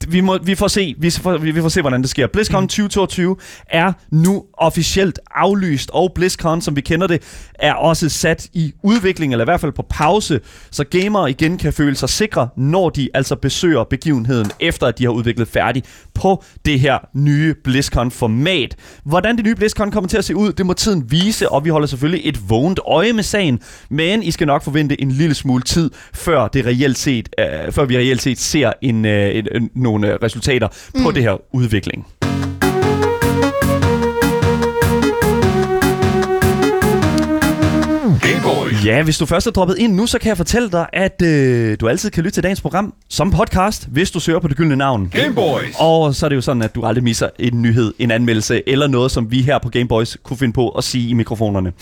[SPEAKER 1] vi, må, vi, får se, vi, får, vi får se, hvordan det sker. BlizzCon 2022 er nu officielt aflyst, og BlizzCon, som vi kender det, er også sat i udvikling, eller i hvert fald på pause, så gamere igen kan føle sig sikre, når de altså besøger begivenheden, efter at de har udviklet færdig på det her nye BlizzCon-format. Hvordan det nye BlizzCon kommer til at se ud, det må tiden vise, og vi holder selvfølgelig et vågent øje med sagen, men I skal nok forvente en lille smule tid, før, det reelt set, øh, før vi reelt set ser en, øh, en, en, nogle øh, resultater mm. på det her udvikling. Ja, hvis du først er droppet ind nu, så kan jeg fortælle dig, at øh, du altid kan lytte til dagens program som podcast, hvis du søger på det gyldne navn.
[SPEAKER 4] Gameboys.
[SPEAKER 1] Og så er det jo sådan, at du aldrig misser en nyhed, en anmeldelse eller noget, som vi her på Gameboys kunne finde på at sige i mikrofonerne.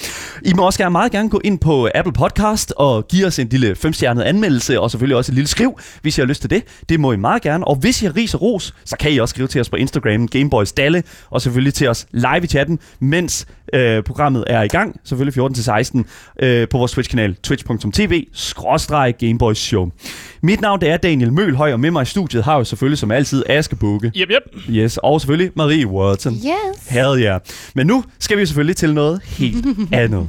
[SPEAKER 1] I må også gerne meget gerne gå ind på Apple Podcast og give os en lille femstjernet anmeldelse, og selvfølgelig også et lille skriv, hvis I har lyst til det. Det må I meget gerne. Og hvis I har ris og ros, så kan I også skrive til os på Instagram, Gameboys Dalle, og selvfølgelig til os live i chatten, mens øh, programmet er i gang, selvfølgelig 14-16, øh, på vores Twitch-kanal, twitch.tv, skråstreg Gameboys Show. Mit navn det er Daniel Mølhøj, og med mig i studiet har jeg selvfølgelig som altid Aske Bukke.
[SPEAKER 2] Yep, yep.
[SPEAKER 1] Yes, og selvfølgelig Marie Watson.
[SPEAKER 3] Yes.
[SPEAKER 1] Hell ja. Yeah. Men nu skal vi selvfølgelig til noget helt andet.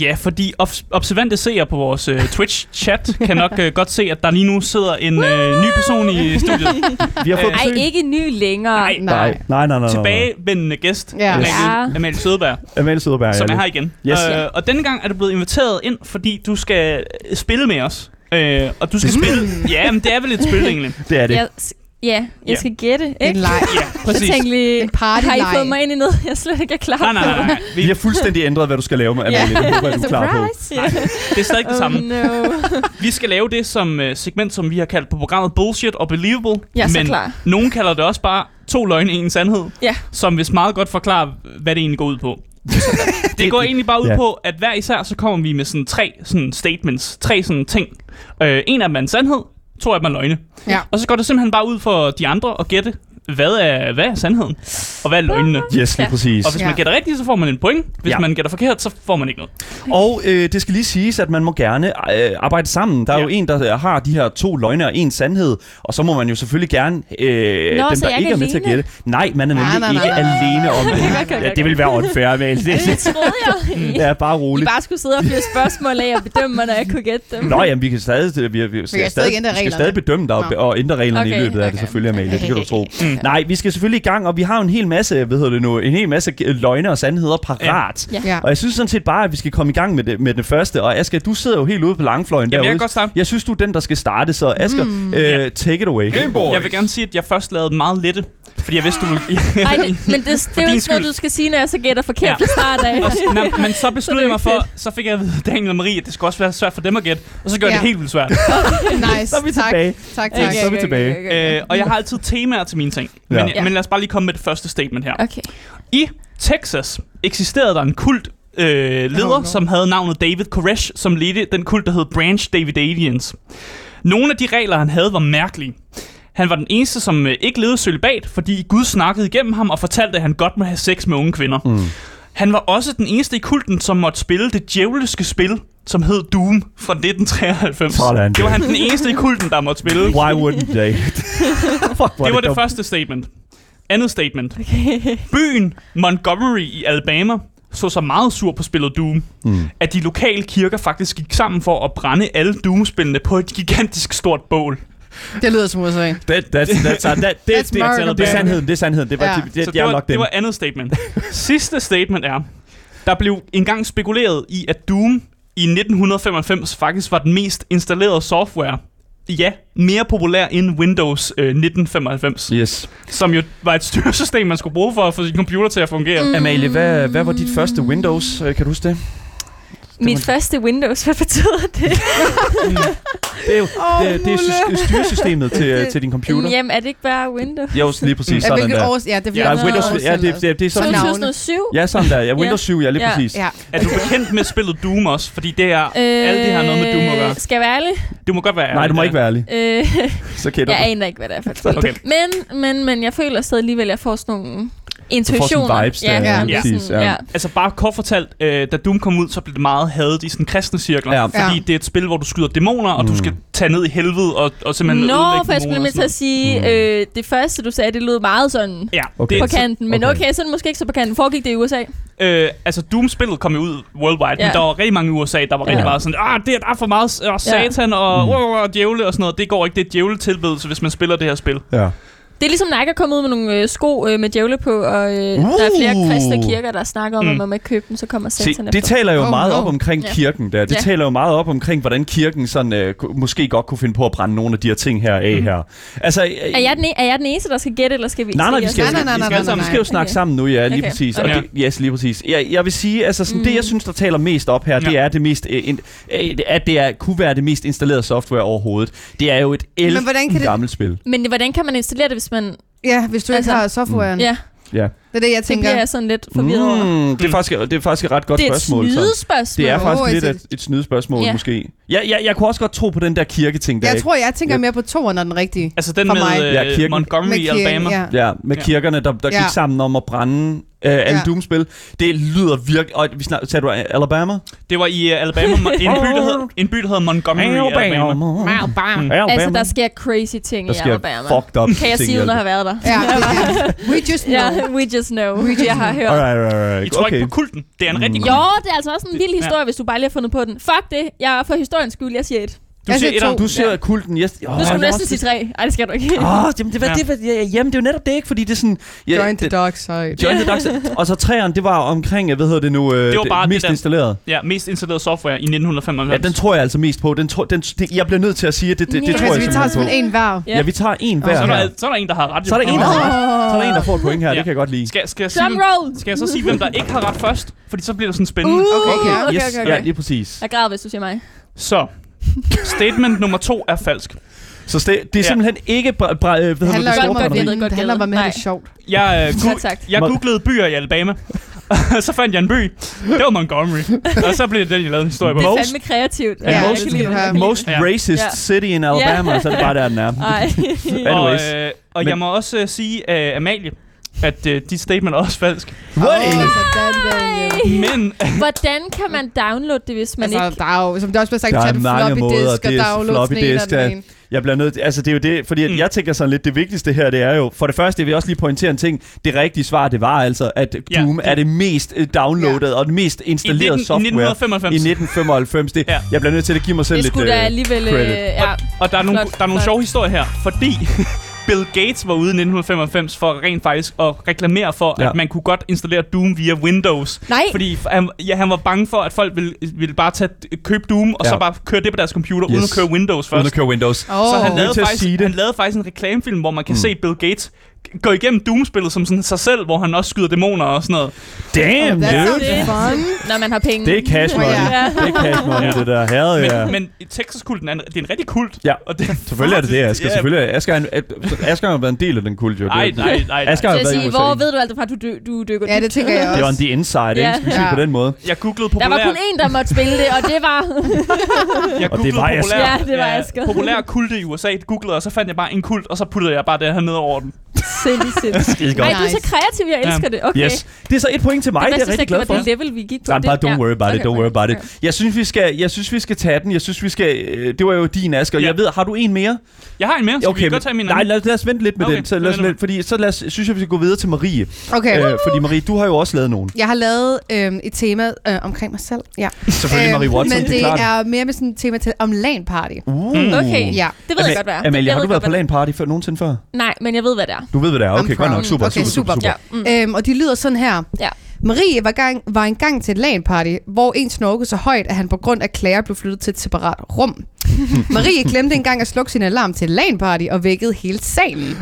[SPEAKER 2] Ja, fordi obs- observante seere på vores uh, Twitch-chat kan nok uh, godt se, at der lige nu sidder en uh, ny person i studiet.
[SPEAKER 1] Vi har fået
[SPEAKER 2] Øh,
[SPEAKER 4] Ej,
[SPEAKER 1] besøg.
[SPEAKER 4] ikke ny længere.
[SPEAKER 2] Nej,
[SPEAKER 1] Nej, nej, nej, nej. nej.
[SPEAKER 2] Tilbagevendende gæst,
[SPEAKER 3] Ja.
[SPEAKER 2] Amalie,
[SPEAKER 4] Ja.
[SPEAKER 2] Amalie Sødeberg,
[SPEAKER 1] Amalie Søderberg.
[SPEAKER 2] som er her igen.
[SPEAKER 1] Yes.
[SPEAKER 2] Øh, og denne gang er du blevet inviteret ind, fordi du skal øh, spille med os. Øh, og du skal spille... Ja, men det er vel et spil, egentlig.
[SPEAKER 1] Det er det.
[SPEAKER 4] Jeg, ja, jeg
[SPEAKER 2] Ja.
[SPEAKER 4] skal gætte,
[SPEAKER 3] En
[SPEAKER 4] ikke?
[SPEAKER 3] leg.
[SPEAKER 2] Ja,
[SPEAKER 4] Jeg
[SPEAKER 2] præcis.
[SPEAKER 4] tænkte lige,
[SPEAKER 3] En partyleg.
[SPEAKER 4] har I fået mig ind i noget, jeg slet ikke er klar
[SPEAKER 2] Nej, nej, nej. nej.
[SPEAKER 1] Vi har fuldstændig ændret, hvad du skal lave med Amalie. Det håber jeg, du er klar på.
[SPEAKER 4] Ja.
[SPEAKER 2] det er stadig det samme.
[SPEAKER 4] Oh no.
[SPEAKER 2] Vi skal lave det som uh, segment, som vi har kaldt på programmet Bullshit og Believable.
[SPEAKER 4] Jeg så
[SPEAKER 2] men
[SPEAKER 4] klar.
[SPEAKER 2] nogen kalder det også bare to løgne, en sandhed.
[SPEAKER 4] Ja.
[SPEAKER 2] Som hvis meget godt forklarer, hvad det egentlig går ud på. det går egentlig bare ud
[SPEAKER 1] Ja.
[SPEAKER 2] på, at hver især så kommer vi med sådan tre sådan statements, tre sådan ting. Øh, en af dem er en sandhed, to af dem er løgne.
[SPEAKER 3] Ja.
[SPEAKER 2] Og så går det simpelthen bare ud for de andre at gætte, hvad er, hvad er sandheden, og hvad er løgnene.
[SPEAKER 1] Yes, lige
[SPEAKER 4] Ja.
[SPEAKER 1] præcis.
[SPEAKER 2] Og hvis
[SPEAKER 3] Ja.
[SPEAKER 2] man gætter rigtigt, så får man en point. Hvis
[SPEAKER 1] Ja.
[SPEAKER 2] man gætter forkert, så får man ikke noget.
[SPEAKER 1] Og øh, det skal lige siges, at man må gerne øh, arbejde sammen. Der er
[SPEAKER 2] Ja.
[SPEAKER 1] jo en, der har de her to løgne og en sandhed, og så må man jo selvfølgelig gerne, øh,
[SPEAKER 4] Nå,
[SPEAKER 1] dem der ikke er med til at
[SPEAKER 4] alene?
[SPEAKER 1] gætte. Nej, man er
[SPEAKER 3] Nej,
[SPEAKER 1] nemlig
[SPEAKER 3] nej, nej,
[SPEAKER 1] ikke
[SPEAKER 3] nej, nej.
[SPEAKER 1] alene om det. Ja, det vil være unfair, Amalie. Det,
[SPEAKER 4] Det troede jeg.
[SPEAKER 1] Det er bare
[SPEAKER 4] I
[SPEAKER 1] roligt.
[SPEAKER 4] bare skulle sidde og fyre spørgsmål af og bedømme mig, når jeg kunne gætte dem.
[SPEAKER 1] Nå, jamen, vi kan stadig, vi, vi, skal,
[SPEAKER 3] kan stadig
[SPEAKER 1] stadig, vi skal stadig bedømme dig og, og ændre reglerne
[SPEAKER 4] Okay,
[SPEAKER 1] i løbet af det
[SPEAKER 4] okay.
[SPEAKER 1] selvfølgelig, Amalie. Det kan du tro.
[SPEAKER 2] Mm.
[SPEAKER 1] Nej, vi skal selvfølgelig i gang, og vi har jo en hel masse, hvad hedder det nu, en hel masse løgne og sandheder parat.
[SPEAKER 4] Ja.
[SPEAKER 3] Ja.
[SPEAKER 1] Og jeg synes sådan set bare, at vi skal komme i gang med det, med den første. Og Asger, du sidder jo helt ude på langfløjen
[SPEAKER 2] Jamen, jeg
[SPEAKER 1] derude.
[SPEAKER 2] kan godt starte.
[SPEAKER 1] Jeg synes, du er den, der skal starte, så Asger, mm. øh,
[SPEAKER 2] Ja.
[SPEAKER 1] take it away.
[SPEAKER 2] Jeg vil gerne sige, at jeg først lavede meget lette, fordi jeg vidste, du ville...
[SPEAKER 4] Ej, det, men det, det er
[SPEAKER 2] din
[SPEAKER 4] jo
[SPEAKER 2] skyld.
[SPEAKER 4] noget, du skal sige, når jeg så gætter forkert
[SPEAKER 2] Ja.
[SPEAKER 4] ja. fra start af.
[SPEAKER 2] Og, nå, men så besluttede jeg mig
[SPEAKER 4] det er
[SPEAKER 2] for, så fik jeg at vide Daniel og Marie, at det skulle også være svært for dem at gætte. Og så jeg
[SPEAKER 3] Ja.
[SPEAKER 2] det helt vildt svært.
[SPEAKER 3] Nice.
[SPEAKER 1] Så er vi
[SPEAKER 3] tak.
[SPEAKER 1] tilbage.
[SPEAKER 3] Tak,
[SPEAKER 4] Okay,
[SPEAKER 3] tak.
[SPEAKER 1] Så er vi tilbage.
[SPEAKER 2] Øh, og jeg har altid temaer til mine ting. Men,
[SPEAKER 1] Ja.
[SPEAKER 2] ja. men lad os bare lige komme med det første statement her.
[SPEAKER 4] Okay.
[SPEAKER 2] I Texas eksisterede der en kult øh, leder,
[SPEAKER 3] Oh, no.
[SPEAKER 2] som havde navnet David Koresh, som ledte den kult, der hed Branch Davidians. Nogle af de regler, han havde, var mærkelige. Han var den eneste, som øh, ikke levede cølibat, fordi Gud snakkede igennem ham og fortalte, at han godt må have sex med unge kvinder.
[SPEAKER 1] Mm.
[SPEAKER 2] Han var også den eneste i kulten, som måtte spille det djævliske spil, som hed Doom fra 1993.
[SPEAKER 1] Sådan
[SPEAKER 2] det var han den eneste i kulten, der måtte spille.
[SPEAKER 1] Why wouldn't they?
[SPEAKER 2] Det var det første statement. Andet statement. Byen Montgomery i Alabama så sig meget sur på spillet Doom,
[SPEAKER 1] Mm.
[SPEAKER 2] at de lokale kirker faktisk gik sammen for at brænde alle Doom-spillene på et gigantisk stort bål.
[SPEAKER 3] Det lyder som USA.
[SPEAKER 1] That, that's, that's, that, that, det,
[SPEAKER 3] That's
[SPEAKER 1] det,
[SPEAKER 3] murder,
[SPEAKER 1] det, det, er sandheden, det er sandheden. Det, var,
[SPEAKER 3] Ja.
[SPEAKER 1] det, det,
[SPEAKER 2] Så
[SPEAKER 1] det,
[SPEAKER 2] det var, det var andet statement. Sidste statement er, der blev engang spekuleret i, at Doom i 1995 faktisk var den mest installerede software. Ja, mere populær end Windows øh, 1995,
[SPEAKER 1] Yes.
[SPEAKER 2] som jo var et styresystem, man skulle bruge for at få sin computer til at fungere. Mm.
[SPEAKER 1] Amalie, hvad, hvad var dit første Windows? Øh, Kan du huske det?
[SPEAKER 4] Mit første Windows, hvad betyder det?
[SPEAKER 1] Det er jo
[SPEAKER 3] Åh,
[SPEAKER 1] det, det er styresystemet til, til din computer.
[SPEAKER 4] Jamen, er det ikke bare Windows?
[SPEAKER 1] Jo, lige præcis
[SPEAKER 3] Ja,
[SPEAKER 1] sådan der.
[SPEAKER 3] år? Ja, det er
[SPEAKER 2] Ja,
[SPEAKER 1] Ja, Windows, ja, det, det, det er
[SPEAKER 4] Så
[SPEAKER 1] sådan.
[SPEAKER 3] navne.
[SPEAKER 4] 2007?
[SPEAKER 1] Ja, sådan der. Ja, Windows
[SPEAKER 4] Ja.
[SPEAKER 1] 7, ja, lige
[SPEAKER 4] Ja.
[SPEAKER 1] præcis.
[SPEAKER 3] Ja.
[SPEAKER 2] Er du bekendt med spillet Doom også? Fordi det er, øh, alt det har noget med Doom at gøre.
[SPEAKER 4] Skal jeg være ærlig?
[SPEAKER 2] Du må godt være
[SPEAKER 1] Nej, du må
[SPEAKER 2] ærlig,
[SPEAKER 1] ikke være ærlig.
[SPEAKER 4] Øh,
[SPEAKER 1] Så kender
[SPEAKER 4] jeg aner ikke, hvad det er for.
[SPEAKER 2] Okay.
[SPEAKER 4] Men, men, men jeg føler stadig alligevel, at jeg får sådan nogle
[SPEAKER 1] sådan
[SPEAKER 4] intuitioner.
[SPEAKER 1] vibes der,
[SPEAKER 4] ja,
[SPEAKER 3] ja,
[SPEAKER 4] ja,
[SPEAKER 1] præcis,
[SPEAKER 4] sådan,
[SPEAKER 1] ja.
[SPEAKER 4] ja.
[SPEAKER 2] Altså bare kort fortalt, øh, da Doom kom ud, så blev det meget hadet i sådan kristne cirkler.
[SPEAKER 1] Ja.
[SPEAKER 2] Fordi
[SPEAKER 3] Ja.
[SPEAKER 2] det er et spil, hvor du skyder dæmoner, og
[SPEAKER 1] Mm.
[SPEAKER 2] du skal tage ned i helvede og, og simpelthen
[SPEAKER 4] Nå,
[SPEAKER 2] ødelægge
[SPEAKER 4] for jeg skulle med til at sige,
[SPEAKER 1] Mm.
[SPEAKER 4] øh, det første du sagde, det lød meget sådan
[SPEAKER 2] Ja,
[SPEAKER 1] Okay.
[SPEAKER 4] på kanten. Men
[SPEAKER 1] okay.
[SPEAKER 4] okay. så er det måske ikke så på kanten. Foregik det i USA?
[SPEAKER 2] øh, altså Doom-spillet kom jo ud worldwide, ja.
[SPEAKER 4] Ja.
[SPEAKER 2] men der var rigtig mange i USA, der var
[SPEAKER 4] Ja.
[SPEAKER 2] rigtig meget sådan, ah, det er, der er for meget satan og,
[SPEAKER 1] Mm.
[SPEAKER 2] uh, uh, uh, djævle og sådan noget. Det går ikke, det er djævletilbedelse, hvis man spiller det her spil.
[SPEAKER 1] Ja.
[SPEAKER 4] Det er ligesom Nike er kommet ud med nogle øh, sko øh, med djævle på, og øh, der er flere
[SPEAKER 1] Uh.
[SPEAKER 4] kristne kirker, der snakker om,
[SPEAKER 2] Mm.
[SPEAKER 4] at man må ikke købe dem, så kommer
[SPEAKER 1] Se,
[SPEAKER 4] satan
[SPEAKER 1] det
[SPEAKER 4] efter.
[SPEAKER 1] taler jo
[SPEAKER 3] Oh,
[SPEAKER 1] meget
[SPEAKER 3] no.
[SPEAKER 1] op omkring
[SPEAKER 4] Ja.
[SPEAKER 1] kirken der. Det
[SPEAKER 4] Ja.
[SPEAKER 1] taler jo meget op omkring, hvordan kirken sådan, øh, måske godt kunne finde på at brænde nogle af de her ting her af
[SPEAKER 2] Mhm.
[SPEAKER 1] her. Altså, øh,
[SPEAKER 4] Er jeg, den, e- er jeg den eneste, der skal gætte, eller skal vi
[SPEAKER 1] Nej, nej, vi
[SPEAKER 4] se
[SPEAKER 1] skal,
[SPEAKER 4] os?
[SPEAKER 3] Nej, nej, nej,
[SPEAKER 1] vi skal,
[SPEAKER 3] nej,
[SPEAKER 1] alle sammen-
[SPEAKER 3] nej,
[SPEAKER 1] vi skal jo snakke
[SPEAKER 4] Okay.
[SPEAKER 1] sammen nu, ja, lige
[SPEAKER 4] Okay.
[SPEAKER 1] præcis. Og
[SPEAKER 2] Okay.
[SPEAKER 1] det, yes, lige præcis. Jeg, jeg vil sige, altså sådan,
[SPEAKER 4] Mm.
[SPEAKER 1] det jeg synes, der taler mest op her, det er det mest, øh, in, øh, at det er, kunne være det mest installerede software overhovedet. Det er jo et el
[SPEAKER 3] det-
[SPEAKER 1] gammelt spil.
[SPEAKER 4] Men hvordan kan man installere det, hvis man...
[SPEAKER 3] Ja, hvis du ikke
[SPEAKER 4] Altså,
[SPEAKER 3] har softwaren.
[SPEAKER 4] Ja,
[SPEAKER 1] Ja.
[SPEAKER 3] Det er det, jeg
[SPEAKER 4] det
[SPEAKER 3] tænker.
[SPEAKER 4] bliver jeg sådan lidt forvirret over.
[SPEAKER 1] Mm, det, er faktisk, det er faktisk et ret godt
[SPEAKER 4] Det er et
[SPEAKER 1] spørgsmål. så.
[SPEAKER 4] snydespørgsmål.
[SPEAKER 1] Det er faktisk
[SPEAKER 3] Åh,
[SPEAKER 1] lidt
[SPEAKER 3] et-
[SPEAKER 1] et, snydespørgsmål,
[SPEAKER 4] Ja.
[SPEAKER 1] måske. Ja, ja, jeg kunne også godt tro på den der kirketing der,
[SPEAKER 3] Jeg
[SPEAKER 1] ikke?
[SPEAKER 3] tror, jeg tænker
[SPEAKER 1] Ja.
[SPEAKER 3] mere på toeren, når den rigtige.
[SPEAKER 2] Altså den
[SPEAKER 3] For
[SPEAKER 2] med
[SPEAKER 3] mig.
[SPEAKER 1] Ja, kirken.
[SPEAKER 2] Montgomery i
[SPEAKER 3] kirken,
[SPEAKER 2] Alabama.
[SPEAKER 3] Ja.
[SPEAKER 1] Ja, med kirkerne, der, der gik
[SPEAKER 3] Ja.
[SPEAKER 1] sammen om at brænde Uh, alle
[SPEAKER 3] Ja.
[SPEAKER 1] Doom-spil. Det lyder virkelig... Og vi snak, sagde du Alabama?
[SPEAKER 2] Det var i uh, Alabama, en, by, der hedder, en by, der hedder Montgomery, Alabama.
[SPEAKER 1] Alabama.
[SPEAKER 4] Altså, der sker crazy ting
[SPEAKER 1] der
[SPEAKER 4] i
[SPEAKER 1] sker
[SPEAKER 4] Alabama.
[SPEAKER 1] fucked up
[SPEAKER 4] Kan jeg sige, uden at
[SPEAKER 1] Alabama.
[SPEAKER 4] have været der?
[SPEAKER 3] Ja, er- we just know.
[SPEAKER 4] Ja, we just know. Jeg har hørt.
[SPEAKER 1] Alright, alright, alright.
[SPEAKER 2] I tror
[SPEAKER 1] okay.
[SPEAKER 2] ikke på kulten. Det er en rigtig
[SPEAKER 1] Mm.
[SPEAKER 2] kult.
[SPEAKER 4] Jo, det er altså også en vild historie, hvis du bare lige har fundet på den. Fuck det. Jeg er for historiens skyld. Jeg siger et.
[SPEAKER 2] Du
[SPEAKER 3] Jeg
[SPEAKER 2] siger
[SPEAKER 3] siger.
[SPEAKER 1] Du ser kulten... Yes. Oh,
[SPEAKER 4] Nu skal du næsten sige tre. Ej, det skal du ikke.
[SPEAKER 1] Åh, oh, jamen, det, var,
[SPEAKER 2] Ja.
[SPEAKER 1] det, var, ja, jamen, det er jo netop det, ikke? Fordi det er sådan... Ja,
[SPEAKER 3] Join the
[SPEAKER 1] det,
[SPEAKER 3] dark side.
[SPEAKER 1] Join the dark side. Og så træeren, det var omkring, hvad hedder det nu, øh,
[SPEAKER 2] Det var bare det
[SPEAKER 1] mest
[SPEAKER 2] der-
[SPEAKER 1] installeret.
[SPEAKER 2] Ja, mest installeret software i 1995.
[SPEAKER 1] Ja, den tror jeg altså mest på. Den, tror, den, det, jeg bliver nødt til at sige, at det, det, det
[SPEAKER 4] Ja.
[SPEAKER 1] tror
[SPEAKER 3] Okay,
[SPEAKER 1] jeg
[SPEAKER 3] så vi tager
[SPEAKER 1] simpelthen
[SPEAKER 3] en hver.
[SPEAKER 1] Ja, vi tager en hver
[SPEAKER 2] så, er der, så er der en, der har ret.
[SPEAKER 1] Så er der en, der har
[SPEAKER 3] Åh.
[SPEAKER 1] Så er der en, der får et point her,
[SPEAKER 2] Ja.
[SPEAKER 1] det kan jeg godt lide.
[SPEAKER 2] Skal, skal, jeg sige, skal jeg så sige, hvem der ikke har ret først? Fordi så bliver det sådan spændende.
[SPEAKER 3] Uh,
[SPEAKER 1] Okay,
[SPEAKER 3] okay, okay.
[SPEAKER 1] ja, lige præcis.
[SPEAKER 4] Jeg græder, hvis du siger mig.
[SPEAKER 2] Så, statement nummer to er falsk.
[SPEAKER 1] Så det, det er
[SPEAKER 2] Ja.
[SPEAKER 1] simpelthen ikke... Bra, bra, øh, hvad
[SPEAKER 3] Det
[SPEAKER 1] hedder
[SPEAKER 3] handler
[SPEAKER 1] det?
[SPEAKER 3] om at vinde.
[SPEAKER 4] godt
[SPEAKER 3] Det handler om, at man er
[SPEAKER 4] Nej.
[SPEAKER 3] sjovt.
[SPEAKER 2] Jeg, øh, gu- jeg googlede byer i Alabama. så fandt jeg en by. Det var Montgomery. Og så blev det den, jeg lavede en historie på.
[SPEAKER 4] Det er
[SPEAKER 1] Most-
[SPEAKER 4] fandme kreativt.
[SPEAKER 3] Ja, det
[SPEAKER 4] lide det. lide
[SPEAKER 1] Most
[SPEAKER 2] Ja.
[SPEAKER 1] racist
[SPEAKER 4] Ja.
[SPEAKER 1] city in Alabama, så er det bare der, den er.
[SPEAKER 4] det.
[SPEAKER 1] Anyways.
[SPEAKER 2] Og, øh, og
[SPEAKER 1] Men-
[SPEAKER 2] jeg må også øh, sige, uh, Amalie, at uh, dit statement er også falsk.
[SPEAKER 1] Way!
[SPEAKER 3] sådan, Daniel.
[SPEAKER 2] Men
[SPEAKER 4] Hvordan kan man downloade det, hvis man
[SPEAKER 3] Altså,
[SPEAKER 4] ikke...
[SPEAKER 3] der er jo, som det også bliver sagt,
[SPEAKER 1] Der er
[SPEAKER 3] det
[SPEAKER 1] mange
[SPEAKER 3] floppy
[SPEAKER 1] måder,
[SPEAKER 3] disk og
[SPEAKER 1] det er
[SPEAKER 3] download
[SPEAKER 1] floppy disk,
[SPEAKER 3] og
[SPEAKER 1] der-
[SPEAKER 3] ene.
[SPEAKER 1] Jeg bliver nødt til, altså det er jo det, fordi
[SPEAKER 2] Mm.
[SPEAKER 1] jeg tænker sådan lidt, det vigtigste her, det er jo, for det første, jeg vil også lige pointere en ting, det rigtige svar, det var altså, at
[SPEAKER 2] Ja,
[SPEAKER 1] Doom
[SPEAKER 2] det-
[SPEAKER 1] er det mest øh, downloadede og det mest
[SPEAKER 2] i,
[SPEAKER 1] installerede
[SPEAKER 2] 19, i
[SPEAKER 1] software
[SPEAKER 2] 1995.
[SPEAKER 1] i 1995. Det,
[SPEAKER 2] Ja.
[SPEAKER 1] Jeg bliver nødt til at give mig selv
[SPEAKER 4] Det
[SPEAKER 1] lidt
[SPEAKER 4] skulle da
[SPEAKER 1] øh,
[SPEAKER 4] alligevel... Øh,
[SPEAKER 1] credit.
[SPEAKER 4] ja.
[SPEAKER 2] Og der er nogle,
[SPEAKER 4] Flot,
[SPEAKER 2] der er nogle
[SPEAKER 4] flot.
[SPEAKER 2] sjove historier her, fordi Bill Gates var ude i 1995 for rent faktisk at reklamere for, ja. At man kunne godt installere Doom via Windows.
[SPEAKER 4] Nej,
[SPEAKER 2] Fordi han, ja, han var bange for, at folk ville, ville bare tage, købe Doom, og
[SPEAKER 1] Ja.
[SPEAKER 2] så bare køre det på deres computer, yes. uden at køre Windows først.
[SPEAKER 1] uden at køre Windows.
[SPEAKER 3] Åh,
[SPEAKER 2] Så han lavede, faktisk, han lavede faktisk en reklamefilm, hvor man kan
[SPEAKER 1] Mm.
[SPEAKER 2] se Bill Gates gå igennem Doom-spillet som sådan sig selv, hvor han også skyder dæmoner og sådan noget.
[SPEAKER 1] Damn,
[SPEAKER 3] That
[SPEAKER 1] dude.
[SPEAKER 3] fun.
[SPEAKER 4] når man har penge.
[SPEAKER 1] Det er cash money.
[SPEAKER 3] Ja.
[SPEAKER 1] Det er cash money,
[SPEAKER 2] Ja.
[SPEAKER 1] det der. Herre,
[SPEAKER 2] Men,
[SPEAKER 1] ja.
[SPEAKER 2] men Texas-kulten er en, det er en rigtig kult.
[SPEAKER 1] Ja,
[SPEAKER 2] og det,
[SPEAKER 1] Selvfølgelig er det det, Asger.
[SPEAKER 2] Ja.
[SPEAKER 1] Selvfølgelig. Asger, er en- Asger har været en del af den kult, jo. Det-
[SPEAKER 2] Ej, nej, nej, nej.
[SPEAKER 1] Asger har været
[SPEAKER 4] sige, hvor ved du alt fra, at du, dy- du dykker
[SPEAKER 3] Ja, det tænker jeg
[SPEAKER 1] Det var
[SPEAKER 3] også.
[SPEAKER 1] en the inside, ikke?
[SPEAKER 4] Ja.
[SPEAKER 1] Skal vi sige
[SPEAKER 3] Ja.
[SPEAKER 1] på den måde.
[SPEAKER 2] Jeg googlede
[SPEAKER 4] Der
[SPEAKER 2] populær...
[SPEAKER 4] var kun én, der måtte spille det, og det var...
[SPEAKER 2] Jeg
[SPEAKER 1] Og det
[SPEAKER 2] googlede
[SPEAKER 1] var
[SPEAKER 2] populær,
[SPEAKER 4] Ja, det var Asger.
[SPEAKER 2] populær kulte i USA, googlede, og så fandt jeg bare en kult, og så puttede jeg bare det her ned over den.
[SPEAKER 4] Sindssygt.
[SPEAKER 1] Skide
[SPEAKER 4] Nej, du er så kreativ, jeg elsker det. Okay.
[SPEAKER 1] Yes. Det er så et point til mig, det,
[SPEAKER 4] det,
[SPEAKER 1] er jeg rigtig glad
[SPEAKER 4] det
[SPEAKER 1] for.
[SPEAKER 4] det level, vi gik på.
[SPEAKER 1] Nej, bare
[SPEAKER 4] Det-
[SPEAKER 1] don't worry about it, don't worry about it. Jeg synes, vi skal, jeg synes, vi skal tage den. Jeg synes, vi skal... øh, Det var jo din, Asger.
[SPEAKER 2] Ja.
[SPEAKER 1] Jeg ved, har du en mere?
[SPEAKER 2] Jeg har en mere, så okay, vi kan godt tage min
[SPEAKER 1] nej, lad, lad os vente lidt med
[SPEAKER 2] Okay,
[SPEAKER 1] den. Så lad os, lidt, fordi så lad os, synes jeg, vi skal gå videre til Marie.
[SPEAKER 3] Okay.
[SPEAKER 1] Øh, fordi Marie, du har jo også lavet nogen.
[SPEAKER 3] Jeg har lavet øh, et tema øh, omkring mig selv. Ja.
[SPEAKER 1] Selvfølgelig Marie
[SPEAKER 3] Øhm,
[SPEAKER 1] Watson,
[SPEAKER 3] men
[SPEAKER 1] det er klart.
[SPEAKER 3] er mere med sådan et tema til om LAN party.
[SPEAKER 1] Uh.
[SPEAKER 4] Okay.
[SPEAKER 3] Ja.
[SPEAKER 4] Det ved jeg godt, hvad er.
[SPEAKER 1] Amalie,
[SPEAKER 4] Jeg
[SPEAKER 1] har
[SPEAKER 4] ved
[SPEAKER 1] du været på LAN party før, nogensinde før?
[SPEAKER 4] det. Nej, men jeg ved, hvad det er.
[SPEAKER 1] Du ved, hvad det er. Okay, godt nok. Super,
[SPEAKER 3] Okay,
[SPEAKER 1] super, super,
[SPEAKER 3] super.
[SPEAKER 1] super.
[SPEAKER 4] Ja. Mm.
[SPEAKER 3] Øhm, og de lyder sådan her.
[SPEAKER 4] Ja.
[SPEAKER 3] Marie var, gang, var engang til et LAN-party, hvor en snorkede så højt, at han på grund af klager blev flyttet til et separat rum. Marie glemte engang at slukke sin alarm til et LAN-party og vækkede hele salen.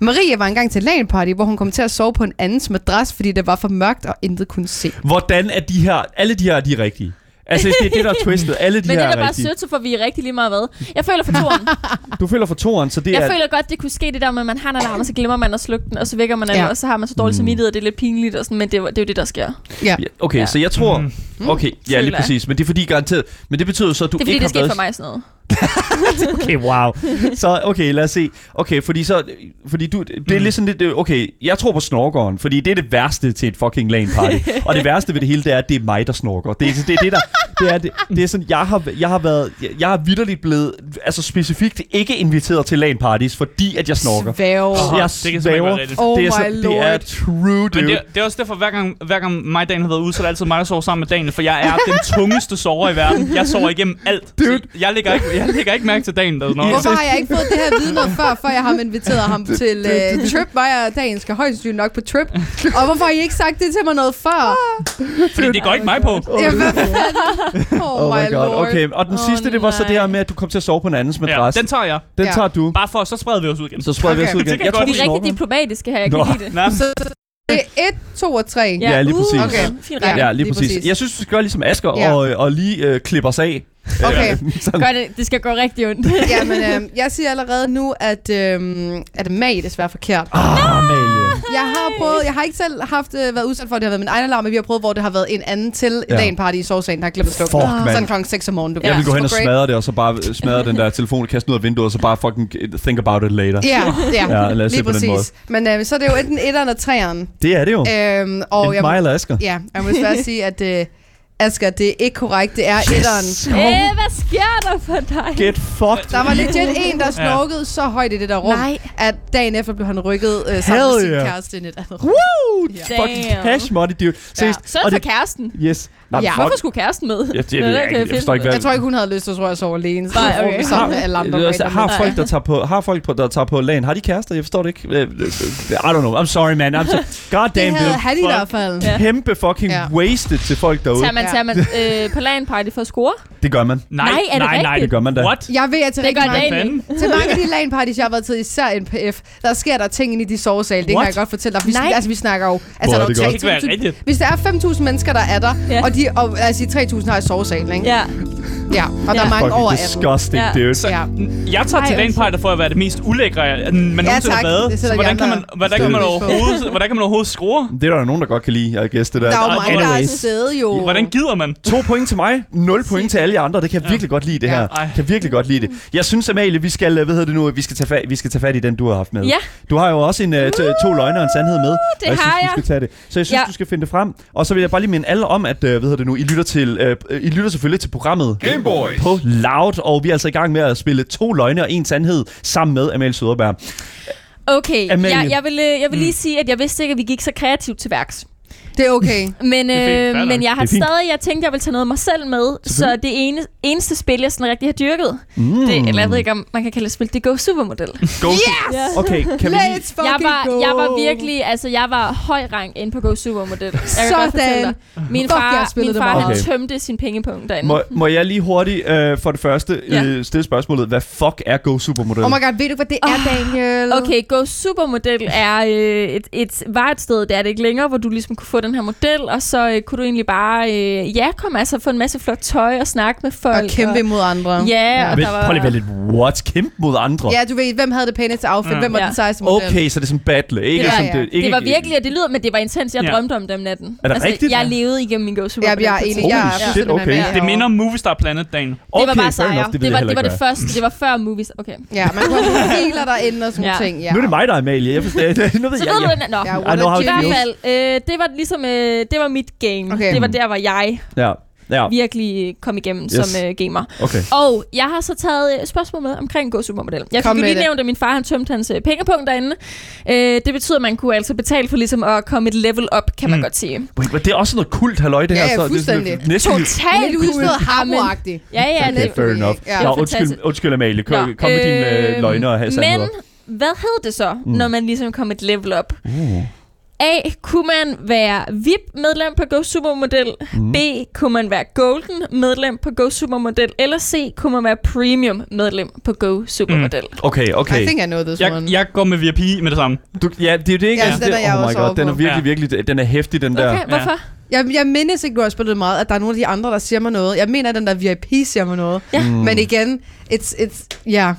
[SPEAKER 3] Marie var engang til et LAN-party, hvor hun kom til at sove på en andens madras, fordi det var for mørkt og intet kunne se.
[SPEAKER 1] Hvordan er de her... Alle de her, de er rigtige. Altså, det er det, der er twistet. Alle de
[SPEAKER 4] Men det
[SPEAKER 1] her
[SPEAKER 4] er
[SPEAKER 1] er
[SPEAKER 4] da bare
[SPEAKER 1] rigtige.
[SPEAKER 4] sødt, så får vi rigtig lige meget hvad. Jeg føler for toren.
[SPEAKER 1] Du føler for toeren, så det
[SPEAKER 4] Jeg
[SPEAKER 1] er...
[SPEAKER 4] føler godt, det kunne ske det der med, at man har en alarm, og så glemmer man at slukke den, og så vækker man den,
[SPEAKER 3] Ja.
[SPEAKER 4] og så har man så dårlig
[SPEAKER 1] Mm.
[SPEAKER 4] samvittighed, og det er lidt pinligt, og sådan, men det, var- det er jo det, der sker.
[SPEAKER 3] Ja.
[SPEAKER 1] Ja, Okay,
[SPEAKER 4] Ja.
[SPEAKER 1] så jeg tror...
[SPEAKER 2] Mm.
[SPEAKER 1] Okay, ja, lige
[SPEAKER 4] jeg.
[SPEAKER 1] præcis. Men det er fordi garanteret... Men det betyder så, at du
[SPEAKER 4] Det er fordi,
[SPEAKER 1] ikke
[SPEAKER 4] det
[SPEAKER 1] har
[SPEAKER 4] skete
[SPEAKER 1] været...
[SPEAKER 4] for mig sådan noget.
[SPEAKER 1] Okay, wow. Så, okay, lad os se. Okay, fordi så... Fordi du... Det er
[SPEAKER 2] Mm.
[SPEAKER 1] lidt sådan lidt... Okay, jeg tror på snorkeren, fordi det er det værste til et fucking LAN party. og det værste ved det hele, det er, at det er mig, der snorker. Det er det, er det der... Det er, det, det er sådan, jeg har, jeg har været... Jeg, jeg har vidderligt blevet... Altså specifikt ikke inviteret til LAN parties, fordi at jeg snorker.
[SPEAKER 3] Svæv.
[SPEAKER 2] Aha,
[SPEAKER 1] jeg
[SPEAKER 2] det ikke være
[SPEAKER 1] svæver.
[SPEAKER 3] Oh
[SPEAKER 1] det er,
[SPEAKER 3] my
[SPEAKER 1] så, det er
[SPEAKER 3] lord.
[SPEAKER 1] true, dude.
[SPEAKER 2] Men det, det er også derfor, hver gang, hver gang mig og Daniel har været ude, så er det altid mig, der sover sammen med Daniel, for jeg er den tungeste sover i verden. Jeg sover igennem alt.
[SPEAKER 1] Dude.
[SPEAKER 2] Jeg lægger ikke, jeg lægger ikke mærke til Daniel. Der sådan
[SPEAKER 3] Hvorfor har jeg ikke fået det her viden noget før, før jeg har inviteret ham til uh, trip? Mig og dagen skal højst sandsynligt nok på trip. Og hvorfor har I ikke sagt det til mig noget før?
[SPEAKER 2] Fordi det går ikke mig på.
[SPEAKER 3] Ja, hvad fanden? Oh,
[SPEAKER 1] Oh my god,
[SPEAKER 3] lord.
[SPEAKER 1] okay. Og den
[SPEAKER 4] Åh,
[SPEAKER 1] sidste, det var så det her med, at du kom til at sove på en andens
[SPEAKER 2] Ja,
[SPEAKER 1] madras.
[SPEAKER 2] den tager jeg.
[SPEAKER 1] den
[SPEAKER 3] Ja.
[SPEAKER 1] tager du.
[SPEAKER 2] Bare for, så spreder vi os ud igen.
[SPEAKER 1] Så spreder vi os
[SPEAKER 3] Okay.
[SPEAKER 1] ud
[SPEAKER 2] Det
[SPEAKER 1] igen.
[SPEAKER 2] kan
[SPEAKER 1] Jeg tror,
[SPEAKER 4] Vi er rigtig diplomatiske her, jeg kan lide det.
[SPEAKER 3] Det er 1, 2 og 3.
[SPEAKER 1] Ja, lige
[SPEAKER 4] uh,
[SPEAKER 1] præcis.
[SPEAKER 3] Okay.
[SPEAKER 4] Fint
[SPEAKER 3] Ja.
[SPEAKER 1] Ja, lige
[SPEAKER 3] lige
[SPEAKER 1] præcis.
[SPEAKER 3] præcis.
[SPEAKER 1] Jeg synes, vi skal gøre ligesom Asger
[SPEAKER 3] Ja.
[SPEAKER 1] og, og lige øh, klippe os af.
[SPEAKER 3] Okay.
[SPEAKER 1] Øh.
[SPEAKER 4] Gør det, det skal gå rigtig ondt.
[SPEAKER 3] Jamen, øh, jeg siger allerede nu, at, øh, at mag er desværre forkert.
[SPEAKER 1] Ah, Amalie.
[SPEAKER 3] Jeg har prøvet, jeg har ikke selv haft, øh, været udsat for, at det har været min egen alarm, men vi har prøvet, hvor det har været en anden til
[SPEAKER 1] Ja.
[SPEAKER 3] LAN party i sovsalen, der har glemt at slukke.
[SPEAKER 1] Fuck, mand.
[SPEAKER 3] Sådan klokken 6 om morgenen. Du
[SPEAKER 1] Jeg vil gå hen og smadre det, og så bare smadre den der telefon, kaste den ud af vinduet, og så bare fucking think about it later.
[SPEAKER 3] Ja, ja,
[SPEAKER 1] Ja, lad os se
[SPEAKER 3] lige
[SPEAKER 1] på den måde.
[SPEAKER 3] præcis. Men øh, så er det jo enten 1'eren eller 3'eren.
[SPEAKER 1] Det er det jo.
[SPEAKER 3] Øhm, og
[SPEAKER 1] Enten
[SPEAKER 3] jeg,
[SPEAKER 1] mig eller Asger.
[SPEAKER 3] ja, jeg må desværre sige, at øh, Asger, det er ikke korrekt. Det er 1'eren.
[SPEAKER 4] Øh, hvad sker der for dig?
[SPEAKER 1] Get fucked.
[SPEAKER 3] Der var legit en, der snorkede så højt i det der rum,
[SPEAKER 4] Nej.
[SPEAKER 3] at dagen efter blev han rykket øh, sammen
[SPEAKER 1] Hell
[SPEAKER 3] med sin
[SPEAKER 1] yeah.
[SPEAKER 3] kæreste i et andet rum.
[SPEAKER 1] Woo!
[SPEAKER 3] Ja.
[SPEAKER 1] Fucking
[SPEAKER 4] Damn.
[SPEAKER 1] cash money, dude. Seriøst.
[SPEAKER 4] Sådan
[SPEAKER 1] Og
[SPEAKER 4] for
[SPEAKER 1] det-
[SPEAKER 4] kæresten.
[SPEAKER 1] Yes. Nej,
[SPEAKER 3] Ja.
[SPEAKER 4] Hvorfor skulle kæresten med?
[SPEAKER 1] Jeg, det,
[SPEAKER 4] Nå,
[SPEAKER 1] jeg, jeg, jeg,
[SPEAKER 4] jeg
[SPEAKER 1] jeg forstår ikke, hvad...
[SPEAKER 3] Jeg tror ikke, hun havde lyst til tror jeg, at sove alene. Så
[SPEAKER 4] Nej, okay.
[SPEAKER 3] sammen med alle andre.
[SPEAKER 1] Det altså, har folk, der tager på, har folk, på- der tager på LAN, har de kærester? Jeg forstår det ikke. Øh, øh, I don't know. I'm sorry, man. I'm so, God
[SPEAKER 3] Det
[SPEAKER 1] damn,
[SPEAKER 3] havde
[SPEAKER 1] dude.
[SPEAKER 3] han i hvert fald.
[SPEAKER 4] Ja.
[SPEAKER 1] Kæmpe fucking
[SPEAKER 3] Ja.
[SPEAKER 1] wasted til folk derude.
[SPEAKER 4] Tager man,
[SPEAKER 3] Ja.
[SPEAKER 4] tager man øh, på LAN party for at score?
[SPEAKER 1] Det gør man.
[SPEAKER 2] Nej,
[SPEAKER 4] Nej, er det
[SPEAKER 2] nej, nej.
[SPEAKER 1] Det gør man da.
[SPEAKER 2] What?
[SPEAKER 3] Jeg ved, at til
[SPEAKER 4] Det gør
[SPEAKER 3] mange, til mange af de LAN parties, jeg har været til, især NPF, der sker der ting inde i de sovesale. Det
[SPEAKER 2] What?
[SPEAKER 3] kan jeg godt fortælle dig. Vi,
[SPEAKER 4] Nej.
[SPEAKER 3] altså, vi snakker jo...
[SPEAKER 1] Hvor
[SPEAKER 3] Altså,
[SPEAKER 1] er
[SPEAKER 3] der
[SPEAKER 1] det
[SPEAKER 3] er jo
[SPEAKER 1] godt.
[SPEAKER 2] Det kan ikke være
[SPEAKER 3] 3.000
[SPEAKER 2] rigtigt.
[SPEAKER 3] Hvis der er 5.000 mennesker, der er der,
[SPEAKER 4] Ja.
[SPEAKER 3] og, de, og lad os sige 3.000 har i sovesalen, ikke?
[SPEAKER 4] Ja.
[SPEAKER 3] Ja, og der
[SPEAKER 4] Ja.
[SPEAKER 3] er mange
[SPEAKER 1] Fucking
[SPEAKER 3] over 18.
[SPEAKER 1] disgusting,
[SPEAKER 4] Ja.
[SPEAKER 1] dude.
[SPEAKER 2] Så
[SPEAKER 3] Ja.
[SPEAKER 2] jeg tager til
[SPEAKER 4] Ej,
[SPEAKER 2] LAN party for at være det mest ulækre, jeg- man nogensinde har
[SPEAKER 3] tak.
[SPEAKER 2] været.
[SPEAKER 3] Det
[SPEAKER 2] Så hvordan
[SPEAKER 3] de
[SPEAKER 2] kan man, hvordan kan man overhovedet, hvordan kan man overhovedet score?
[SPEAKER 1] Det er der nogen, der godt kan lide, jeg gæste det der.
[SPEAKER 3] Der er jo mange, der er afsted jo.
[SPEAKER 2] Hvordan gider man?
[SPEAKER 1] To point til mig, nul point til alle jer andre. Det kan jeg virkelig godt lide, det
[SPEAKER 3] Ja.
[SPEAKER 1] her.
[SPEAKER 2] Ej.
[SPEAKER 1] kan virkelig godt lide det. Jeg synes, Amalie, vi skal, øh, hvad hedder det nu, vi skal tage fat, vi skal tage fat i den, du har haft med.
[SPEAKER 4] Ja.
[SPEAKER 1] Du har jo også en, uh, t- to løgne og en sandhed med. jeg synes,
[SPEAKER 4] har
[SPEAKER 1] du
[SPEAKER 4] jeg.
[SPEAKER 1] det. Så jeg synes,
[SPEAKER 4] Ja.
[SPEAKER 1] du skal finde det frem. Og så vil jeg bare lige minde alle om, at, uh, hvad hedder det nu, I lytter, til, uh, I lytter selvfølgelig til programmet
[SPEAKER 5] Gameboys.
[SPEAKER 1] på Loud, og vi er altså i gang med at spille to løgne og en sandhed sammen med Amalie Søderberg.
[SPEAKER 4] Okay,
[SPEAKER 1] Amalie.
[SPEAKER 4] jeg, jeg, vil, øh, jeg vil lige sige, at jeg vidste ikke, at vi gik så kreativt til værks.
[SPEAKER 3] Det er okay.
[SPEAKER 4] Men,
[SPEAKER 2] fint,
[SPEAKER 4] øh,
[SPEAKER 2] nok.
[SPEAKER 4] men jeg har
[SPEAKER 1] fint.
[SPEAKER 4] stadig, jeg tænkte, jeg ville tage noget af mig selv med. Så det ene, eneste spil, jeg sådan rigtig har dyrket,
[SPEAKER 1] Mm.
[SPEAKER 4] det, eller jeg ved ikke, om man kan kalde det spil, det går supermodel.
[SPEAKER 2] Go
[SPEAKER 3] Yes!
[SPEAKER 4] Ja.
[SPEAKER 1] Okay, kan vi.
[SPEAKER 3] Let's fucking
[SPEAKER 4] Jeg var,
[SPEAKER 3] go.
[SPEAKER 4] jeg var virkelig, altså jeg var høj rang inde på Go Supermodel. Jeg kan godt fortælle
[SPEAKER 3] Sådan.
[SPEAKER 4] Min
[SPEAKER 3] Fuck, jeg har
[SPEAKER 4] far, min
[SPEAKER 3] det
[SPEAKER 4] far
[SPEAKER 3] meget.
[SPEAKER 4] han
[SPEAKER 1] Okay.
[SPEAKER 4] tømte sin pengepunkt derinde.
[SPEAKER 1] Må, må jeg lige hurtigt øh, for det første
[SPEAKER 4] Ja.
[SPEAKER 1] øh, stille spørgsmålet, hvad fuck er Go Supermodel?
[SPEAKER 3] Oh my god, ved du, hvad det er, Daniel?
[SPEAKER 4] Okay, Go Supermodel er øh, et, et, var et sted, der er det ikke længere, hvor du ligesom kunne få den her model, og så øh, kunne du egentlig bare, øh, ja, komme altså få en masse flot tøj og snakke med folk.
[SPEAKER 3] Og kæmpe imod andre.
[SPEAKER 4] Ja, og
[SPEAKER 1] Men,
[SPEAKER 4] der var...
[SPEAKER 1] prøv lige at lidt what? Kæmpe mod andre?
[SPEAKER 3] Ja, du ved, hvem havde det pæneste outfit?
[SPEAKER 2] Ja.
[SPEAKER 3] Hvem var
[SPEAKER 4] Ja.
[SPEAKER 3] den sejeste model?
[SPEAKER 1] Okay, så det er sådan battle, ikke?
[SPEAKER 3] Ja,
[SPEAKER 1] som
[SPEAKER 3] ja.
[SPEAKER 1] Det, ikke
[SPEAKER 4] Det var virkelig, og det lyder, men det var intens. Jeg
[SPEAKER 2] Ja.
[SPEAKER 4] drømte om dem natten. Altså,
[SPEAKER 1] Er det rigtigt?
[SPEAKER 4] Jeg
[SPEAKER 1] Ja.
[SPEAKER 4] levede igennem min Go
[SPEAKER 3] Ja,
[SPEAKER 4] Supermodel.
[SPEAKER 3] jeg er enig. Jeg er
[SPEAKER 1] Holy shit, okay.
[SPEAKER 3] med
[SPEAKER 2] Det minder om Movie Star Planet, Dan.
[SPEAKER 4] Det var
[SPEAKER 1] Okay,
[SPEAKER 4] bare
[SPEAKER 1] fair
[SPEAKER 4] sejr.
[SPEAKER 1] enough,
[SPEAKER 4] Det,
[SPEAKER 1] ved
[SPEAKER 4] var, det var det første. Det var før movies. Okay.
[SPEAKER 3] Ja, man kunne have profiler derinde og sådan
[SPEAKER 4] Ja.
[SPEAKER 3] ja. ting. Ja.
[SPEAKER 1] Nu er det mig, der er Amalie. Jeg forstår, det, nu ved
[SPEAKER 4] Så
[SPEAKER 1] jeg,
[SPEAKER 4] ved du
[SPEAKER 1] jeg,
[SPEAKER 4] den. Nå.
[SPEAKER 3] Ja,
[SPEAKER 1] I
[SPEAKER 4] hvert fald, øh, det var ligesom, øh, det var mit game.
[SPEAKER 3] Okay.
[SPEAKER 4] Det var der, hvor jeg
[SPEAKER 1] ja, ja,
[SPEAKER 4] virkelig kom igennem
[SPEAKER 1] Yes.
[SPEAKER 4] som øh, gamer.
[SPEAKER 1] okay.
[SPEAKER 4] Og jeg har så taget øh, et spørgsmål med omkring Go Supermodel. Jeg
[SPEAKER 3] Kom
[SPEAKER 4] fik lige
[SPEAKER 3] det.
[SPEAKER 4] nævnt, at min far han tømte hans øh, pengepunkt derinde. Øh, det betyder, at man kunne altså betale for ligesom at komme et level up, kan man
[SPEAKER 2] Mm.
[SPEAKER 4] godt sige.
[SPEAKER 1] Wait, men det er også noget kult, halløj, det
[SPEAKER 3] Ja,
[SPEAKER 1] her.
[SPEAKER 3] ja,
[SPEAKER 1] så, det er sådan
[SPEAKER 3] fuldstændig.
[SPEAKER 4] Totalt cool.
[SPEAKER 3] hammeragtigt.
[SPEAKER 4] Ja, ja.
[SPEAKER 1] Okay,
[SPEAKER 4] det,
[SPEAKER 1] fair enough.
[SPEAKER 3] Ja.
[SPEAKER 1] Nå, undskyld,
[SPEAKER 4] fantastisk.
[SPEAKER 1] undskyld Amalie. Kom,
[SPEAKER 4] Nå,
[SPEAKER 1] kom med dine øh,
[SPEAKER 4] øh,
[SPEAKER 1] løgner og sandheder.
[SPEAKER 4] Men hvad hed det så,
[SPEAKER 1] Mm.
[SPEAKER 4] når man ligesom kom et level up?
[SPEAKER 1] Uh.
[SPEAKER 4] A. Kunne man være VIP-medlem på Go Supermodel?
[SPEAKER 1] Mm.
[SPEAKER 4] B. Kunne man være Golden-medlem på Go Supermodel? Eller C. Kunne man være Premium-medlem på Go Supermodel?
[SPEAKER 1] Okay, okay.
[SPEAKER 3] I think I know this
[SPEAKER 2] Jeg,
[SPEAKER 3] one.
[SPEAKER 2] jeg går med VIP med det samme.
[SPEAKER 1] Du, ja, det er jo det ikke.
[SPEAKER 3] Ja,
[SPEAKER 1] Altså,
[SPEAKER 3] den er
[SPEAKER 1] det,
[SPEAKER 3] jeg
[SPEAKER 1] oh my
[SPEAKER 3] også
[SPEAKER 1] god, den er virkelig, virkelig, den er hæftig, den der.
[SPEAKER 4] Okay, hvorfor?
[SPEAKER 3] Jeg, jeg mindes ikke, du har spillet meget, at der er nogle af de andre, der siger mig noget. Jeg mener, at den der VIP siger mig noget.
[SPEAKER 4] Ja.
[SPEAKER 1] Mm.
[SPEAKER 3] Men igen, it's, it's, ja.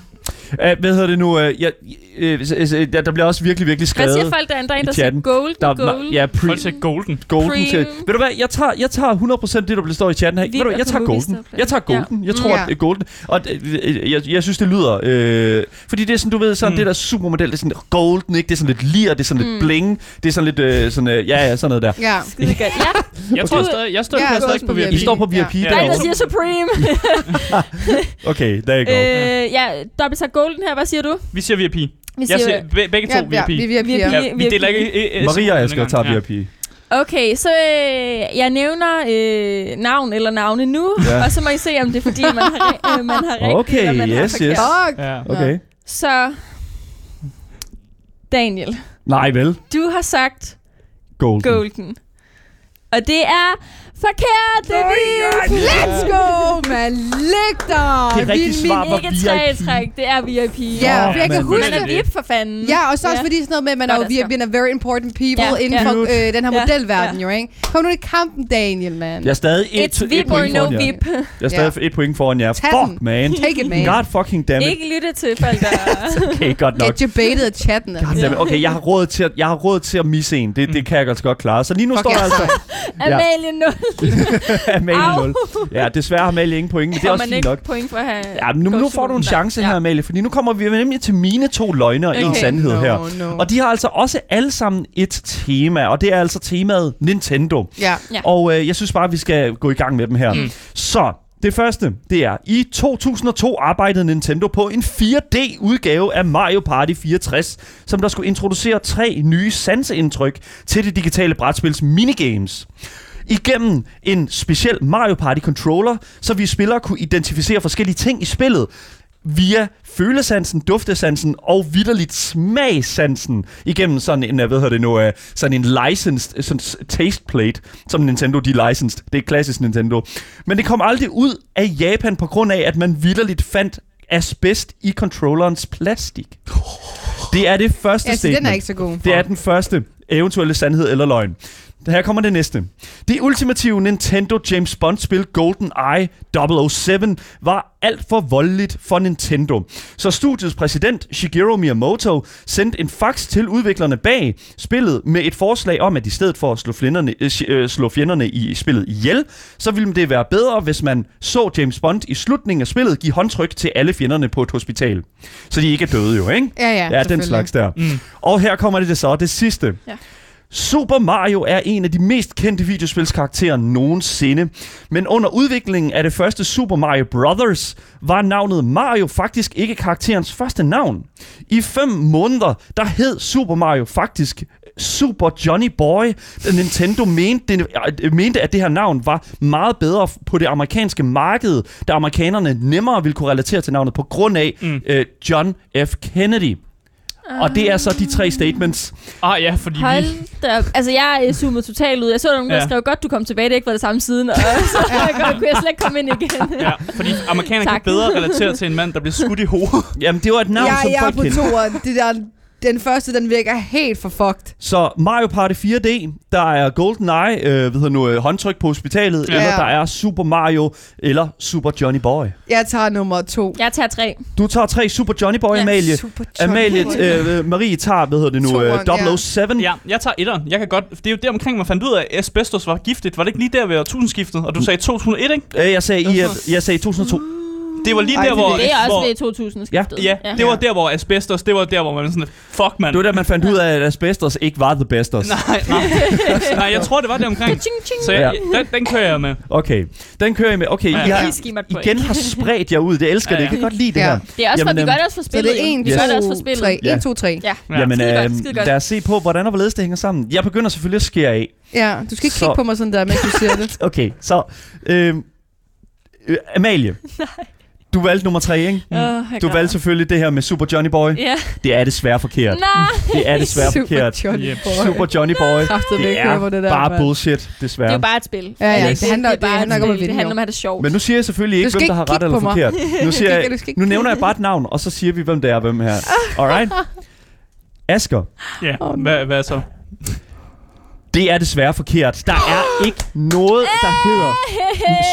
[SPEAKER 1] Uh, hvad hedder det nu? Uh, jeg, uh, der, der bliver også virkelig, virkelig
[SPEAKER 4] Hvad
[SPEAKER 1] skrevet.
[SPEAKER 4] siger folk derinde? Der er en,
[SPEAKER 1] i
[SPEAKER 4] der siger. Golden,
[SPEAKER 1] Der er,
[SPEAKER 4] Gold.
[SPEAKER 1] ma- ja, pre,
[SPEAKER 2] Folk siger Golden.
[SPEAKER 1] golden til. Ved du hvad, jeg tager, jeg tager 100% det, der bliver står i chatten her.
[SPEAKER 4] Vi
[SPEAKER 1] Ved du,
[SPEAKER 4] er
[SPEAKER 1] jeg tager golden. Jeg tager
[SPEAKER 4] Ja.
[SPEAKER 1] golden. Jeg
[SPEAKER 4] Mm.
[SPEAKER 1] tror,
[SPEAKER 3] Ja.
[SPEAKER 1] at det er golden. Og øh, jeg, jeg synes, det lyder... Øh, fordi det er sådan, du ved, sådan
[SPEAKER 2] Mm.
[SPEAKER 1] det der supermodel, det er sådan golden, ikke? Det er sådan lidt lir, det er sådan lidt
[SPEAKER 4] Mm.
[SPEAKER 1] bling. Det er sådan lidt øh, sådan, øh, ja, ja, sådan noget der.
[SPEAKER 3] Ja.
[SPEAKER 4] Godt. Ja,
[SPEAKER 2] Jeg tror stadig, jeg står
[SPEAKER 3] Ja,
[SPEAKER 2] ja,
[SPEAKER 3] jeg er
[SPEAKER 2] stadig på VIP.
[SPEAKER 1] Vi står på VIP
[SPEAKER 3] Ja.
[SPEAKER 4] der er der siger Supreme.
[SPEAKER 1] Okay, there you go.
[SPEAKER 4] øh, ja, dobbelt sagt Golden her. Hvad siger du?
[SPEAKER 2] Vi siger VIP.
[SPEAKER 4] Vi
[SPEAKER 2] Jeg siger be- begge to
[SPEAKER 3] Ja, ja,
[SPEAKER 2] VIP.
[SPEAKER 3] vi er VIP.
[SPEAKER 4] Vi er
[SPEAKER 3] ja.
[SPEAKER 2] Ja, vi deler ikke... øh, øh,
[SPEAKER 1] Maria og Asger
[SPEAKER 2] engang.
[SPEAKER 1] tager
[SPEAKER 2] Ja.
[SPEAKER 1] VIP.
[SPEAKER 4] Okay, så øh, jeg nævner øh, navn eller navne nu,
[SPEAKER 1] Ja.
[SPEAKER 4] og så må I se, om det er fordi, man har, øh, man har rigtigt,
[SPEAKER 1] Okay,
[SPEAKER 4] eller man har
[SPEAKER 1] yes,
[SPEAKER 4] forkert.
[SPEAKER 1] yes.
[SPEAKER 3] Fuck.
[SPEAKER 2] Ja.
[SPEAKER 1] Okay.
[SPEAKER 4] Så, Daniel,
[SPEAKER 1] Nej, vel?
[SPEAKER 4] du har sagt
[SPEAKER 1] Golden.
[SPEAKER 4] Golden. Og det er forkert, det er VIP.
[SPEAKER 3] Let's go, man. Læg dig.
[SPEAKER 1] Det rigtige
[SPEAKER 3] Vi-
[SPEAKER 1] svar var
[SPEAKER 4] Ikke tre
[SPEAKER 1] VIP.
[SPEAKER 4] træk, det er VIP.
[SPEAKER 3] Ja,
[SPEAKER 1] Åh,
[SPEAKER 3] for jeg kan huske
[SPEAKER 4] Man er. VIP for fanden.
[SPEAKER 3] Ja, og så også
[SPEAKER 4] Ja.
[SPEAKER 3] fordi sådan noget med, at man er jo
[SPEAKER 4] Godt, Asger.
[SPEAKER 3] vi er very important people
[SPEAKER 4] Ja,
[SPEAKER 3] inden
[SPEAKER 4] ja.
[SPEAKER 3] for øh, den her
[SPEAKER 4] Ja,
[SPEAKER 3] modelverden
[SPEAKER 4] ja.
[SPEAKER 3] jo, ikke? Kom nu i kampen, Daniel, man.
[SPEAKER 1] Jeg er stadig et,
[SPEAKER 4] It's
[SPEAKER 1] et
[SPEAKER 4] VIP or
[SPEAKER 1] point
[SPEAKER 4] no
[SPEAKER 1] foran jer.
[SPEAKER 4] VIP.
[SPEAKER 1] Jeg er stadig et point foran jer.
[SPEAKER 3] Tag
[SPEAKER 1] Fuck, man.
[SPEAKER 3] Take it, man.
[SPEAKER 1] God fucking damn it.
[SPEAKER 4] Ikke lytte til folk, der...
[SPEAKER 1] Okay, godt nok.
[SPEAKER 3] Get your baited af chatten. altså.
[SPEAKER 1] God damn it. Okay, jeg har råd til at, jeg har råd til at misse en. Det, det kan jeg altså godt klare. Så lige nu står der altså
[SPEAKER 4] Amalie 0.
[SPEAKER 1] Amalie
[SPEAKER 4] Au.
[SPEAKER 1] 0. Ja, desværre har Amalie ingen point, men det er også fint
[SPEAKER 4] ikke
[SPEAKER 1] nok.
[SPEAKER 4] point for at have...
[SPEAKER 1] Ja, men nu, nu får du en chance her. Amalie, fordi nu kommer vi nemlig til mine to løgne og en
[SPEAKER 4] Okay.
[SPEAKER 1] sandhed
[SPEAKER 3] No,
[SPEAKER 1] her.
[SPEAKER 3] no.
[SPEAKER 1] Og de har altså også alle sammen et tema, og det er altså temaet Nintendo.
[SPEAKER 3] Ja.
[SPEAKER 4] Ja.
[SPEAKER 1] Og øh, jeg synes bare, at vi skal gå i gang med dem her.
[SPEAKER 2] Mm.
[SPEAKER 1] Så, det første, det er, i 2002 arbejdede Nintendo på en 4D-udgave af Mario Party 64, som der skulle introducere tre nye sanseindtryk til det digitale brætspils minigames. Igennem en speciel Mario Party controller, så vi spillere kunne identificere forskellige ting i spillet, via følesansen, duftesansen og vidderligt smagsansen igennem sådan en, hvad hedder det nu, øh, sådan en licensed sådan s- taste plate, som Nintendo de licensed. Det er klassisk Nintendo. Men det kom aldrig ud af Japan på grund af, at man vidderligt fandt asbest i controllerens plastik. Det er det første
[SPEAKER 3] Ja,
[SPEAKER 1] statement.
[SPEAKER 3] den er ikke så god.
[SPEAKER 1] Det er den første eventuelle sandhed eller løgn. Her kommer det næste. Det ultimative Nintendo James Bond-spil GoldenEye 007 var alt for voldeligt for Nintendo. Så studiets præsident Shigeru Miyamoto sendte en fax til udviklerne bag spillet med et forslag om, at i stedet for at slå fjenderne, øh, øh, slå fjenderne i spillet ihjel, så ville det være bedre, hvis man så James Bond i slutningen af spillet give håndtryk til alle fjenderne på et hospital. Så de ikke er døde jo, ikke?
[SPEAKER 3] Ja, ja,
[SPEAKER 1] Ja, den slags der.
[SPEAKER 2] Mm.
[SPEAKER 1] Og her kommer det, det så, det sidste.
[SPEAKER 4] Ja.
[SPEAKER 1] Super Mario er en af de mest kendte videospilskarakterer nogensinde. Men under udviklingen af det første Super Mario Brothers var navnet Mario faktisk ikke karakterens første navn. I fem måneder, der hed Super Mario faktisk Super Johnny Boy. Nintendo mente, øh, mente, at det her navn var meget bedre på det amerikanske marked, da amerikanerne nemmere ville kunne relatere til navnet på grund af
[SPEAKER 2] Mm.
[SPEAKER 1] øh, John F. Kennedy. Og det er så de tre statements.
[SPEAKER 2] Ah ja, fordi vi...
[SPEAKER 4] Hold da op. Altså, jeg er zoomet totalt ud. Jeg så der nogen, der
[SPEAKER 2] Ja.
[SPEAKER 4] skrev, godt du kom tilbage, det har ikke været det samme siden. Og så godt, kunne jeg slet ikke komme ind igen.
[SPEAKER 2] Ja, fordi amerikanerne kan bedre relatere til en mand, der bliver skudt i hovedet.
[SPEAKER 1] Jamen, det var et navn,
[SPEAKER 3] Ja,
[SPEAKER 1] som
[SPEAKER 3] jeg er
[SPEAKER 1] folk
[SPEAKER 3] på
[SPEAKER 1] kendte.
[SPEAKER 3] toeren. Det der, den første, den virker helt for fucked.
[SPEAKER 1] Så Mario Party 4D, der er GoldenEye, øh, hvad hedder nu, øh, håndtryk på hospitalet,
[SPEAKER 2] Ja.
[SPEAKER 1] eller der er Super Mario, eller Super Johnny Boy.
[SPEAKER 3] Jeg tager nummer to.
[SPEAKER 4] Jeg tager tre.
[SPEAKER 1] Du tager tre Super Johnny Boy,
[SPEAKER 4] Ja,
[SPEAKER 1] Amalie.
[SPEAKER 3] Super Johnny
[SPEAKER 1] Amalie,
[SPEAKER 3] Boy.
[SPEAKER 1] øh, Marie tager, hvad hedder det nu, øh,
[SPEAKER 3] Toeren, ja.
[SPEAKER 1] 007.
[SPEAKER 2] Ja, jeg tager etteren. Jeg kan godt... Det er jo der omkring, man fandt ud af, at asbestos var giftigt. Var det ikke lige der ved årtusindskiftet? Og du sagde 2001, ikke?
[SPEAKER 1] Øh, jeg sagde, i, jeg sagde 2002.
[SPEAKER 2] Det var lige
[SPEAKER 3] Ej,
[SPEAKER 2] der,
[SPEAKER 3] det
[SPEAKER 2] hvor...
[SPEAKER 3] er
[SPEAKER 4] Det er
[SPEAKER 2] hvor,
[SPEAKER 4] også ved 2000
[SPEAKER 1] Ja.
[SPEAKER 4] skiftet.
[SPEAKER 2] Ja, det var der, hvor asbestos, det var der, hvor man sådan, fuck, mand.
[SPEAKER 1] Det var da, man fandt ud af, at asbestos ikke var the besters.
[SPEAKER 2] Nej, nej. nej, jeg tror, det var der omkring. Så jeg, den, den kører jeg med.
[SPEAKER 1] Okay, den kører jeg med. Okay,
[SPEAKER 2] Ja.
[SPEAKER 1] I har igen har spredt jer ud. Det elsker
[SPEAKER 2] Ja,
[SPEAKER 1] det.
[SPEAKER 2] ja.
[SPEAKER 1] Jeg kan godt lide det
[SPEAKER 3] Ja.
[SPEAKER 1] her.
[SPEAKER 4] Det er også,
[SPEAKER 1] Jamen,
[SPEAKER 4] for, vi gør det også for
[SPEAKER 3] Så
[SPEAKER 4] spillet.
[SPEAKER 3] det er
[SPEAKER 4] jo.
[SPEAKER 3] 1,
[SPEAKER 4] Vi gør det også for
[SPEAKER 3] 2,
[SPEAKER 4] spillet.
[SPEAKER 3] 3.
[SPEAKER 1] Ja.
[SPEAKER 3] 1, 2, 3.
[SPEAKER 4] Ja.
[SPEAKER 2] Ja.
[SPEAKER 1] Jamen, øh, lad os se på, hvordan og hvorledes det hænger sammen. Jeg begynder selvfølgelig at skære af.
[SPEAKER 3] Ja, du skal ikke
[SPEAKER 1] Så-
[SPEAKER 3] kigge på mig sådan der, mens du siger det.
[SPEAKER 1] Okay, så... Øh, Amalie. Du valgte nummer tre, ikke?
[SPEAKER 4] Åh, jeg
[SPEAKER 1] Du valgte selvfølgelig det her med Super Johnny Boy.
[SPEAKER 4] Ja.
[SPEAKER 1] Det er desværre forkert.
[SPEAKER 4] Nej.
[SPEAKER 1] Det er desværre
[SPEAKER 3] Super
[SPEAKER 1] forkert.
[SPEAKER 3] Johnny
[SPEAKER 2] Yep.
[SPEAKER 3] Boy.
[SPEAKER 1] Super Johnny Boy.
[SPEAKER 3] Kraftedeme
[SPEAKER 1] Det er
[SPEAKER 3] det der,
[SPEAKER 1] bare
[SPEAKER 3] mand.
[SPEAKER 1] bullshit,
[SPEAKER 4] Det er
[SPEAKER 1] desværre.
[SPEAKER 4] jo bare et spil.
[SPEAKER 3] Ja, ja,
[SPEAKER 4] Altså,
[SPEAKER 3] det handler-
[SPEAKER 4] er bare
[SPEAKER 3] det handler
[SPEAKER 4] et
[SPEAKER 3] ikke om at
[SPEAKER 4] spil.
[SPEAKER 3] vinde,
[SPEAKER 4] Det handler om at have det sjovt.
[SPEAKER 1] Men nu siger jeg selvfølgelig
[SPEAKER 3] Du
[SPEAKER 1] ikke,
[SPEAKER 3] skal
[SPEAKER 1] hvem der har
[SPEAKER 3] ikke
[SPEAKER 1] ret eller
[SPEAKER 3] på mig.
[SPEAKER 1] forkert. Nu, siger jeg, nu nævner jeg bare et navn, og så siger vi, hvem det er, hvem her. Alright? Asger.
[SPEAKER 2] Ja, hvad, hvad så?
[SPEAKER 1] Det er desværre forkert. Der er ikke noget, der hedder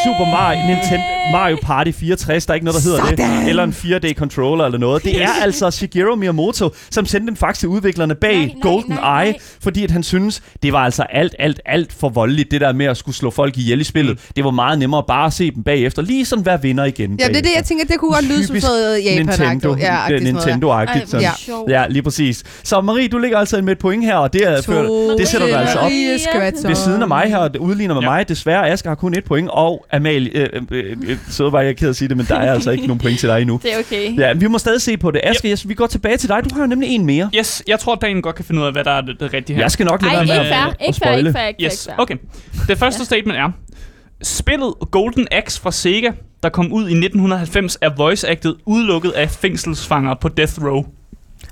[SPEAKER 1] Super Mario, Nintendo, Mario Party 64. Der er ikke noget, der hedder det. Eller en 4D-controller eller noget. Det er altså Shigeru Miyamoto, som sendte en fax til udviklerne bag
[SPEAKER 4] Nej, nej,
[SPEAKER 1] Golden
[SPEAKER 4] nej,
[SPEAKER 1] Eye,
[SPEAKER 4] nej.
[SPEAKER 1] fordi at han synes, det var altså alt, alt, alt for voldeligt, det der med at skulle slå folk ihjel i spillet. Det var meget nemmere bare at se dem bagefter. Lige sådan være vinder igen.
[SPEAKER 3] Ja, det er det, jeg tænker, det kunne godt lyde som sådan Japan
[SPEAKER 1] Nintendo,
[SPEAKER 3] Ja,
[SPEAKER 1] det Nintendo-agtigt.
[SPEAKER 4] Ej,
[SPEAKER 1] sådan.
[SPEAKER 4] sjovt.
[SPEAKER 1] Ja, lige præcis. Så Marie, du ligger altså med et point her, og det, er,
[SPEAKER 3] To
[SPEAKER 1] det sætter du altså.
[SPEAKER 3] Marie Skvatson.
[SPEAKER 1] Ved siden af mig her, og det udligner med
[SPEAKER 2] Ja.
[SPEAKER 1] mig. Desværre, Asger har kun et point, og Amalie, øh, øh, øh, så var jeg ked af at sige det, men der er altså ikke nogen point til dig endnu.
[SPEAKER 4] Det er okay.
[SPEAKER 1] Ja, vi må stadig se på det. Asger, yes, vi går tilbage til dig. Du har jo nemlig en mere.
[SPEAKER 2] Yes, jeg tror, Daniel godt kan finde ud af, hvad der er det, det rigtige her.
[SPEAKER 1] Jeg skal nok lade være med
[SPEAKER 4] ikke
[SPEAKER 1] at,
[SPEAKER 4] fair.
[SPEAKER 1] at
[SPEAKER 4] Ikke fair,
[SPEAKER 1] spoile.
[SPEAKER 4] ikke fair, ikke fair.
[SPEAKER 2] Yes, okay. Det første statement er, spillet Golden Axe fra Sega, der kom ud i 1990, er voice-acted udelukket af fængselsfanger på Death Row.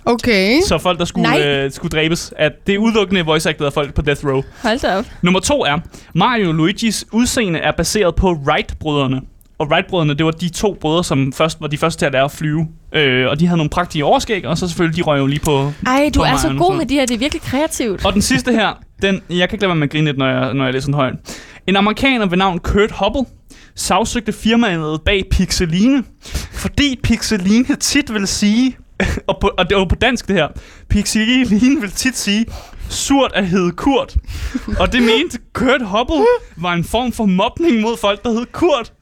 [SPEAKER 3] Okay.
[SPEAKER 2] Så folk, der skulle, øh, skulle dræbes, at det er udelukkende voice acted af folk på Death Row.
[SPEAKER 4] Hold da op.
[SPEAKER 2] Nummer to er, Mario Luigis udseende er baseret på Wright-brødrene. Og Wright-brødrene, det var de to brødre, som først var de første til at lære at flyve. Øh, og de havde nogle praktiske overskæg, og så selvfølgelig, de røg jo lige på...
[SPEAKER 4] Ej, du
[SPEAKER 2] på
[SPEAKER 4] er så god med de her. Det er virkelig kreativt.
[SPEAKER 2] Og den sidste her, den, jeg kan ikke lade være med at grine lidt, når jeg, når jeg læser den højt. En amerikaner ved navn Kurt Hubble sagsøgte firmaet bag Pixeline, fordi Pixeline tit vil sige, og, på, og det var på dansk det her, Pixeline vil tit sige, surt at hedde Kurt. Og det mente Kurt Hubble var en form for mobning mod folk, der hed Kurt.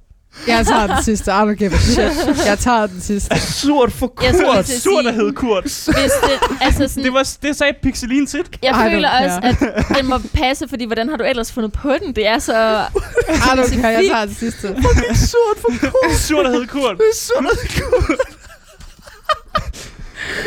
[SPEAKER 3] Jeg tager den sidste. I don't give a shit. Jeg tager den sidste.
[SPEAKER 1] Surt for
[SPEAKER 4] Jeg skulle
[SPEAKER 1] kurt.
[SPEAKER 4] til at
[SPEAKER 2] Surt at hedde Kurt.
[SPEAKER 4] hvis det, altså sådan,
[SPEAKER 2] Det, var, det sagde Pixeline tit.
[SPEAKER 4] jeg
[SPEAKER 3] I don't
[SPEAKER 4] føler også,
[SPEAKER 3] care.
[SPEAKER 4] at den må passe, fordi hvordan har du ellers fundet på den? Det er så...
[SPEAKER 3] I don't care. Jeg tager den sidste.
[SPEAKER 1] Surt for kurt.
[SPEAKER 2] Surt at hedde Kurt.
[SPEAKER 1] Surt for kurt.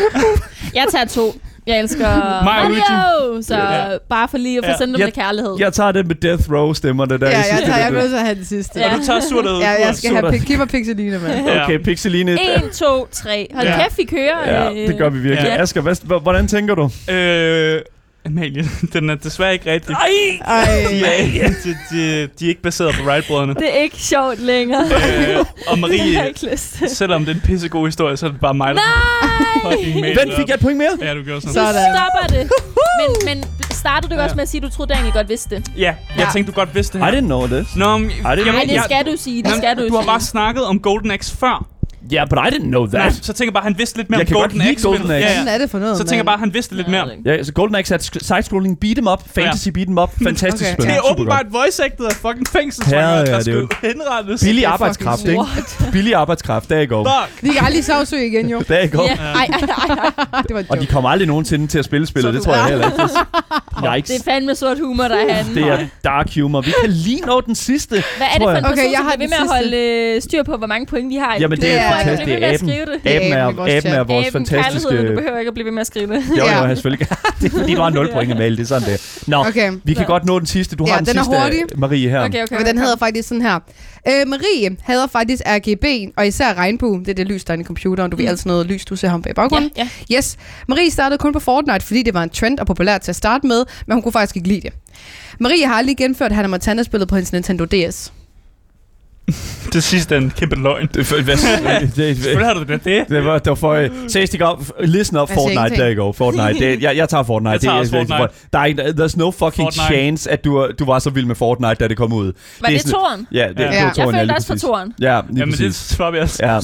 [SPEAKER 4] Jeg tager to. Jeg elsker
[SPEAKER 2] Mario
[SPEAKER 4] Mario, så
[SPEAKER 2] Ja.
[SPEAKER 4] bare for lige at få
[SPEAKER 2] Ja.
[SPEAKER 4] sendt dem
[SPEAKER 1] Jeg-
[SPEAKER 4] med kærlighed.
[SPEAKER 1] Jeg tager det med Death Row stemmerne der.
[SPEAKER 3] Ja,
[SPEAKER 1] Jeg
[SPEAKER 3] jeg,
[SPEAKER 1] det
[SPEAKER 3] tager,
[SPEAKER 1] er
[SPEAKER 3] jeg
[SPEAKER 1] det.
[SPEAKER 3] nødt til at have den sidste.
[SPEAKER 4] Ja.
[SPEAKER 2] Og du tager surt hedde
[SPEAKER 3] Ja, jeg skal have
[SPEAKER 1] Sådan.
[SPEAKER 3] Pi- Giv mig Pixeline med.
[SPEAKER 2] Ja.
[SPEAKER 1] Okay, Pixeline.
[SPEAKER 4] 1, 2, 3. Hold
[SPEAKER 2] Ja.
[SPEAKER 4] kæft, vi kører.
[SPEAKER 1] Ja,
[SPEAKER 4] øh,
[SPEAKER 1] det gør vi virkelig.
[SPEAKER 4] Ja.
[SPEAKER 1] Asger, hvad, hvordan tænker du?
[SPEAKER 2] Øh, Amalie, den er desværre ikke rigtig.
[SPEAKER 1] Ej!
[SPEAKER 3] Ej.
[SPEAKER 2] De er, de, de, de er ikke baseret på Wright-brødrene.
[SPEAKER 4] Det er ikke sjovt længere.
[SPEAKER 2] Øh, og Marie,
[SPEAKER 4] ikke lyst til.
[SPEAKER 2] selvom det er en pissegod historie, så er det bare mig, der
[SPEAKER 4] Nej!
[SPEAKER 2] fucking made it
[SPEAKER 1] fik jeg et point mere?
[SPEAKER 2] Ja, du gjorde sådan.
[SPEAKER 3] Sådan.
[SPEAKER 4] stopper det. Men, men startede du ikke
[SPEAKER 2] Ja.
[SPEAKER 4] også med at sige, at du troede, Daniel godt vidste det?
[SPEAKER 2] Ja, jeg
[SPEAKER 3] Ja.
[SPEAKER 2] tænkte, du godt vidste det
[SPEAKER 1] I
[SPEAKER 2] her.
[SPEAKER 1] didn't know this.
[SPEAKER 2] Nå, men,
[SPEAKER 1] Ej, det-
[SPEAKER 2] jamen,
[SPEAKER 4] Nej, det
[SPEAKER 2] jeg-
[SPEAKER 4] skal du sige. Det
[SPEAKER 2] Jamen,
[SPEAKER 4] skal du
[SPEAKER 2] Du har
[SPEAKER 4] sige.
[SPEAKER 2] bare snakket om Golden Axe før.
[SPEAKER 1] Yeah, but I didn't know
[SPEAKER 2] Nej,
[SPEAKER 1] that.
[SPEAKER 2] så tænker jeg bare, han vidste lidt mere
[SPEAKER 1] Jeg
[SPEAKER 2] om
[SPEAKER 1] kan godt
[SPEAKER 2] Golden
[SPEAKER 1] lide
[SPEAKER 2] Axe.
[SPEAKER 1] Golden. Axe.
[SPEAKER 2] Ja,
[SPEAKER 3] Hvad
[SPEAKER 2] ja.
[SPEAKER 3] er det for noget,
[SPEAKER 2] Så tænker jeg bare, han vidste lidt mere.
[SPEAKER 1] Ja, så Golden Axe er et sk- side-scrolling beat'em up, fantasy beat'em up, fantastisk
[SPEAKER 3] Okay.
[SPEAKER 1] spil.
[SPEAKER 2] Det er
[SPEAKER 1] Super
[SPEAKER 2] åbenbart voice acted af fucking fængselsfanger,
[SPEAKER 1] Ja, ja,
[SPEAKER 2] der
[SPEAKER 1] det er
[SPEAKER 2] skulle henrettes.
[SPEAKER 1] Billig
[SPEAKER 3] Det er
[SPEAKER 1] arbejdskraft, ikke? Billig arbejdskraft, der go.
[SPEAKER 2] Fuck.
[SPEAKER 3] Vi kan aldrig sagsøge igen, jo.
[SPEAKER 1] Der go.
[SPEAKER 4] Ja. Ej, ej, ej.
[SPEAKER 3] Det var et
[SPEAKER 1] Og de
[SPEAKER 3] joke.
[SPEAKER 1] kommer aldrig nogensinde til at spille spillet, det tror jeg heller ikke. Yikes.
[SPEAKER 4] Det er fandme sort humor, der er han.
[SPEAKER 1] Det er dark humor. Vi kan lige nå den sidste.
[SPEAKER 4] Hvad er det
[SPEAKER 1] tror
[SPEAKER 4] for en
[SPEAKER 1] jeg.
[SPEAKER 4] person,
[SPEAKER 3] Okay, jeg
[SPEAKER 4] som
[SPEAKER 3] har
[SPEAKER 4] bliver ved
[SPEAKER 3] den
[SPEAKER 4] med at holde øh, styr på, hvor mange point vi har?
[SPEAKER 1] Jamen, det
[SPEAKER 3] er
[SPEAKER 4] ikke at
[SPEAKER 1] fantastisk.
[SPEAKER 4] blive ved
[SPEAKER 1] Det er
[SPEAKER 4] med at
[SPEAKER 1] aben.
[SPEAKER 4] skrive det.
[SPEAKER 3] Det er
[SPEAKER 1] Aben
[SPEAKER 3] i
[SPEAKER 1] er,
[SPEAKER 3] vores
[SPEAKER 1] aben er
[SPEAKER 3] chat.
[SPEAKER 1] vores
[SPEAKER 4] Aben,
[SPEAKER 1] fantastiske...
[SPEAKER 4] du behøver ikke at blive ved med at skrive det.
[SPEAKER 1] Jo, jo,
[SPEAKER 3] Ja.
[SPEAKER 1] jeg selvfølgelig. det er fordi, du har 0 point, Amalie. Det er sådan det. Nå,
[SPEAKER 3] Okay.
[SPEAKER 1] vi kan godt nå den sidste. Du
[SPEAKER 3] Ja,
[SPEAKER 1] har den,
[SPEAKER 3] den
[SPEAKER 1] sidste,
[SPEAKER 3] hurtig.
[SPEAKER 1] Marie, her.
[SPEAKER 4] Okay, okay.
[SPEAKER 3] Og den hedder faktisk sådan her. Øh, Marie hader faktisk RGB, og især regnbue. Det er det lys, der er i computeren. Du ved altid noget lys, du ser ham bag
[SPEAKER 4] Ja,
[SPEAKER 3] baggrunden.
[SPEAKER 4] ja.
[SPEAKER 3] Yes. Marie startede kun på Fortnite, fordi det var en trend og populært til at starte med, men hun kunne faktisk ikke lide det. Marie har aldrig genført Hannah Montana-spillet på hendes Nintendo DS.
[SPEAKER 2] Det sidste er en kæmpe løgn.
[SPEAKER 1] Det, hvad, det, det,
[SPEAKER 2] Selvfølgelig har du det. det.
[SPEAKER 1] det var, det var for... Seriøst, ikke op. Listen up Fortnite. Der you go. Fortnite. Det, jeg, jeg tager Fortnite.
[SPEAKER 2] Jeg tager
[SPEAKER 1] det,
[SPEAKER 2] også
[SPEAKER 1] det-
[SPEAKER 2] Fortnite.
[SPEAKER 1] Der er ikke, there's no fucking
[SPEAKER 2] Fortnite.
[SPEAKER 1] chance, at du, du var så vild med Fortnite, da det kom ud.
[SPEAKER 4] Var det
[SPEAKER 1] sådan-
[SPEAKER 4] toren?
[SPEAKER 1] Ja, det,
[SPEAKER 2] Ja.
[SPEAKER 1] det
[SPEAKER 3] Ja.
[SPEAKER 1] var toren,
[SPEAKER 4] Jeg følte også for toren.
[SPEAKER 1] Ja, lige
[SPEAKER 2] Jamen, det
[SPEAKER 1] præcis.
[SPEAKER 2] svarer vi altså.
[SPEAKER 1] Ja.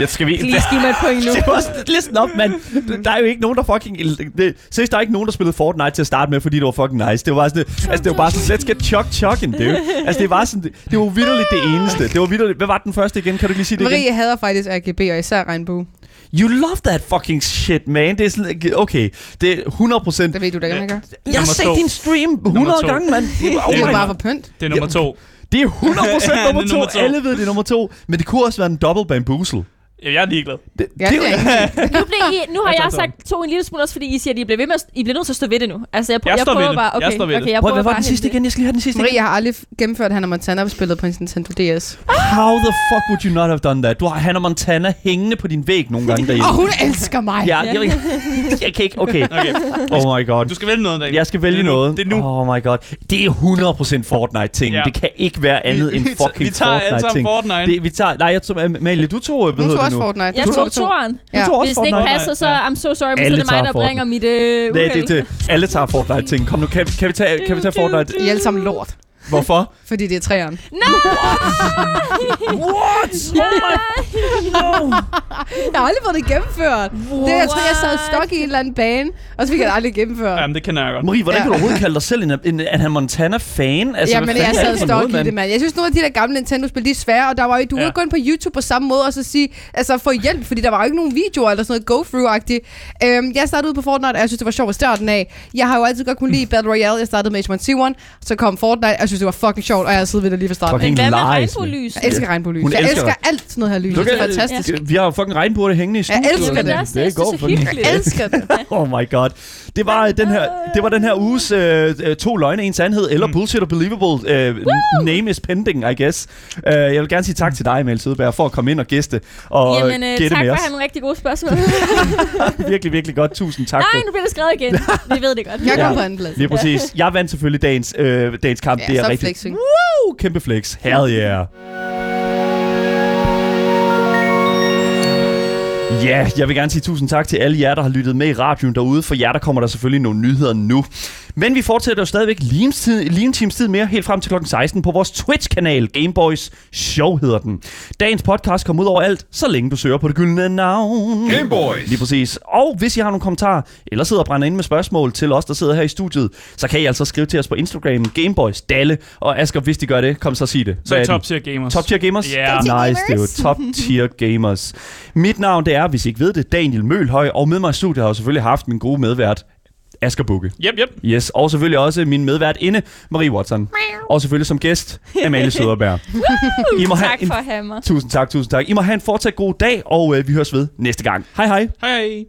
[SPEAKER 1] Jeg skal vi...
[SPEAKER 4] Lige give mig et point nu.
[SPEAKER 1] Det også listen op, mand. Der er jo ikke nogen, der fucking... Det, seriøst, der er ikke nogen, der spillede Fortnite til at starte med, fordi det var fucking nice. Det var bare sådan... Altså, det var bare sådan, let's get chuck chucking, dude. Altså, det var sådan... Det, det var vidderligt det eneste. Det var vidderligt... Hvad var den første igen? Kan du lige sige det igen?
[SPEAKER 3] Marie hader faktisk RGB, og især regnbue.
[SPEAKER 1] You love that fucking shit, man. Det er sådan... Okay, det er 100 procent...
[SPEAKER 3] Det ved du da ikke, ikke?
[SPEAKER 1] Jeg har set din stream 100
[SPEAKER 2] to.
[SPEAKER 1] gange, mand. Det er, oh
[SPEAKER 3] Det er jo bare
[SPEAKER 1] God.
[SPEAKER 3] for pynt.
[SPEAKER 2] Det er nummer to.
[SPEAKER 1] det er 100 procent
[SPEAKER 2] Ja,
[SPEAKER 1] nummer,
[SPEAKER 2] det er
[SPEAKER 1] to.
[SPEAKER 2] nummer to.
[SPEAKER 1] Alle ved, det er nummer to. Men det kunne også være en double bamboozle.
[SPEAKER 2] Ja, jeg er ligeglad.
[SPEAKER 1] Det,
[SPEAKER 3] Ja, det er ikke.
[SPEAKER 4] Nu, blev I, nu har
[SPEAKER 2] Jeg
[SPEAKER 4] jeg, sagt to en lille smule også, fordi I siger, at I bliver, ved med, at- I bliver nødt til at stå ved det nu. Altså, jeg, prø-
[SPEAKER 2] Jeg
[SPEAKER 4] jeg, prøver
[SPEAKER 2] det.
[SPEAKER 4] bare...
[SPEAKER 2] Jeg
[SPEAKER 4] Okay,
[SPEAKER 2] står ved det.
[SPEAKER 4] okay, jeg
[SPEAKER 1] Prøv,
[SPEAKER 4] prøver
[SPEAKER 1] hvad var den sidste igen? Jeg skal lige have den sidste igen.
[SPEAKER 3] Marie har aldrig gennemført Hannah Montana-spillet på hendes Nintendo DS.
[SPEAKER 1] How the fuck would you not have done that? Du har Hannah Montana hængende på din væg nogle gange derhjemme.
[SPEAKER 3] Og hun elsker mig.
[SPEAKER 1] Ja, jeg, jeg, jeg kan ikke... Okay.
[SPEAKER 2] Okay.
[SPEAKER 1] Oh my god.
[SPEAKER 2] Du skal vælge noget, Daniel.
[SPEAKER 1] Jeg skal vælge
[SPEAKER 2] det nu.
[SPEAKER 1] noget.
[SPEAKER 2] Det er nu.
[SPEAKER 1] Oh my god. Det er 100% Fortnite-ting.
[SPEAKER 2] Ja.
[SPEAKER 1] Det kan ikke være andet end fucking
[SPEAKER 2] vi tager alle sammen
[SPEAKER 1] Fortnite-ting.
[SPEAKER 2] Fortnite.
[SPEAKER 1] Det, vi tager... Nej, jeg tog... Amalie, du tog...
[SPEAKER 3] Hun
[SPEAKER 1] hedder
[SPEAKER 3] tog
[SPEAKER 1] det
[SPEAKER 3] også
[SPEAKER 1] nu?
[SPEAKER 3] Fortnite.
[SPEAKER 4] Jeg tog toren.
[SPEAKER 3] Ja.
[SPEAKER 1] Du tog
[SPEAKER 4] Hvis det ikke passer, så. I'm so sorry, men så
[SPEAKER 1] Alle
[SPEAKER 4] er det mig, der bringer mit øh,
[SPEAKER 1] Nej,
[SPEAKER 4] uheld.
[SPEAKER 1] det, det, alle tager Fortnite-ting. Kom nu, kan, kan, vi tage, kan vi tage Fortnite?
[SPEAKER 3] I er alle sammen lort,
[SPEAKER 1] Hvorfor?
[SPEAKER 3] fordi det er træerne.
[SPEAKER 1] What?
[SPEAKER 3] Jeg har aldrig fået det gennemført. Det, jeg tror, jeg sad stok i en eller anden bane, og så fik jeg det aldrig gennemført.
[SPEAKER 2] Jamen, det kender jeg godt.
[SPEAKER 1] Marie, hvordan
[SPEAKER 3] Ja.
[SPEAKER 1] kan du overhovedet kalde dig selv en, en, en Montana-fan? Altså,
[SPEAKER 3] Jamen, jeg sad stok i
[SPEAKER 1] mand?
[SPEAKER 3] det, mand. Jeg synes, nogle af de der gamle Nintendo-spil, de er svære, og der var jo, du
[SPEAKER 2] Ja.
[SPEAKER 3] ja. gå ind på YouTube på samme måde og så sige, altså få hjælp, fordi der var jo ikke nogen videoer eller sådan noget go-through-agtigt. Øhm, jeg startede ud på Fortnite, og jeg synes, det var sjovt at starten af. Jeg har jo altid godt kunne lide Battle Royale. Jeg startede med H1Z1, så kom Fortnite, og jeg synes, det var fucking sjovt, og jeg har siddet ved det lige fra starten.
[SPEAKER 1] Fucking
[SPEAKER 4] Men hvad med
[SPEAKER 1] lies,
[SPEAKER 4] regnbuelys?
[SPEAKER 3] Jeg elsker regnbuelys.
[SPEAKER 1] Hun
[SPEAKER 3] Jeg
[SPEAKER 1] elsker
[SPEAKER 3] elsker alt sådan noget her lys. Det er
[SPEAKER 1] at-
[SPEAKER 3] fantastisk.
[SPEAKER 1] Vi har jo fucking regnbuer hængende i studiet.
[SPEAKER 3] Jeg elsker
[SPEAKER 4] Jamen,
[SPEAKER 3] det.
[SPEAKER 4] det er også det, er så hyggeligt.
[SPEAKER 3] Jeg elsker det.
[SPEAKER 1] Oh my god. Det var, øh, den her, det var den her uges øh, øh, to løgne, en sandhed, eller
[SPEAKER 2] Mm.
[SPEAKER 1] bullshit og believable. Øh, name is pending, I guess. Uh, jeg vil gerne sige tak til dig, Mel Sødberg, for at komme ind og gæste og
[SPEAKER 4] Jamen, øh,
[SPEAKER 1] gætte
[SPEAKER 4] tak
[SPEAKER 1] med
[SPEAKER 4] for
[SPEAKER 1] os.
[SPEAKER 4] at have nogle rigtig gode spørgsmål.
[SPEAKER 1] virkelig, virkelig godt. Tusind tak.
[SPEAKER 4] Nej,
[SPEAKER 1] for-
[SPEAKER 4] nu bliver det skrevet igen. Vi ved det godt.
[SPEAKER 3] Jeg
[SPEAKER 1] Ja.
[SPEAKER 3] kommer på anden plads.
[SPEAKER 1] Lige præcis. Jeg vandt selvfølgelig dagens, øh, dagens kamp.
[SPEAKER 3] Ja,
[SPEAKER 1] det er
[SPEAKER 3] så
[SPEAKER 1] rigtig
[SPEAKER 3] flexing.
[SPEAKER 1] Woo, kæmpe flex. Hell yeah. Ja, jeg vil gerne sige tusind tak til alle jer, der har lyttet med i radioen derude. For jer, der kommer der selvfølgelig nogle nyheder nu. Men vi fortsætter jo stadigvæk lige en, tid, mere, helt frem til klokken 16 på vores Twitch-kanal. Gameboys Show hedder den. Dagens podcast kommer ud over alt, så længe du søger på det gyldne navn.
[SPEAKER 5] Gameboys.
[SPEAKER 1] Lige præcis. Og hvis I har nogle kommentarer, eller sidder og brænder ind med spørgsmål til os, der sidder her i studiet, så kan I altså skrive til os på Instagram, Gameboys, Dalle og Asger, hvis de gør det. Kom så sig det.
[SPEAKER 2] Så er top tier gamers.
[SPEAKER 1] Top tier gamers?
[SPEAKER 2] Ja.
[SPEAKER 3] Tier
[SPEAKER 1] nice, det er jo top tier gamers. Mit navn, det er, hvis I ikke ved det, Daniel Mølhøj, og med mig i studiet har jeg selvfølgelig haft min gode medvært, Asger Bukke.
[SPEAKER 2] Yep, yep.
[SPEAKER 1] Yes, og selvfølgelig også min medvært inde, Marie Watson. Og selvfølgelig som gæst, Amalie Søderberg. I må have
[SPEAKER 4] Tak
[SPEAKER 1] en,
[SPEAKER 4] for at have mig.
[SPEAKER 1] tusind tak, tusind tak. I må have en fortsat god dag, og øh, vi høres ved næste gang. Hej hej.
[SPEAKER 2] Hej hej.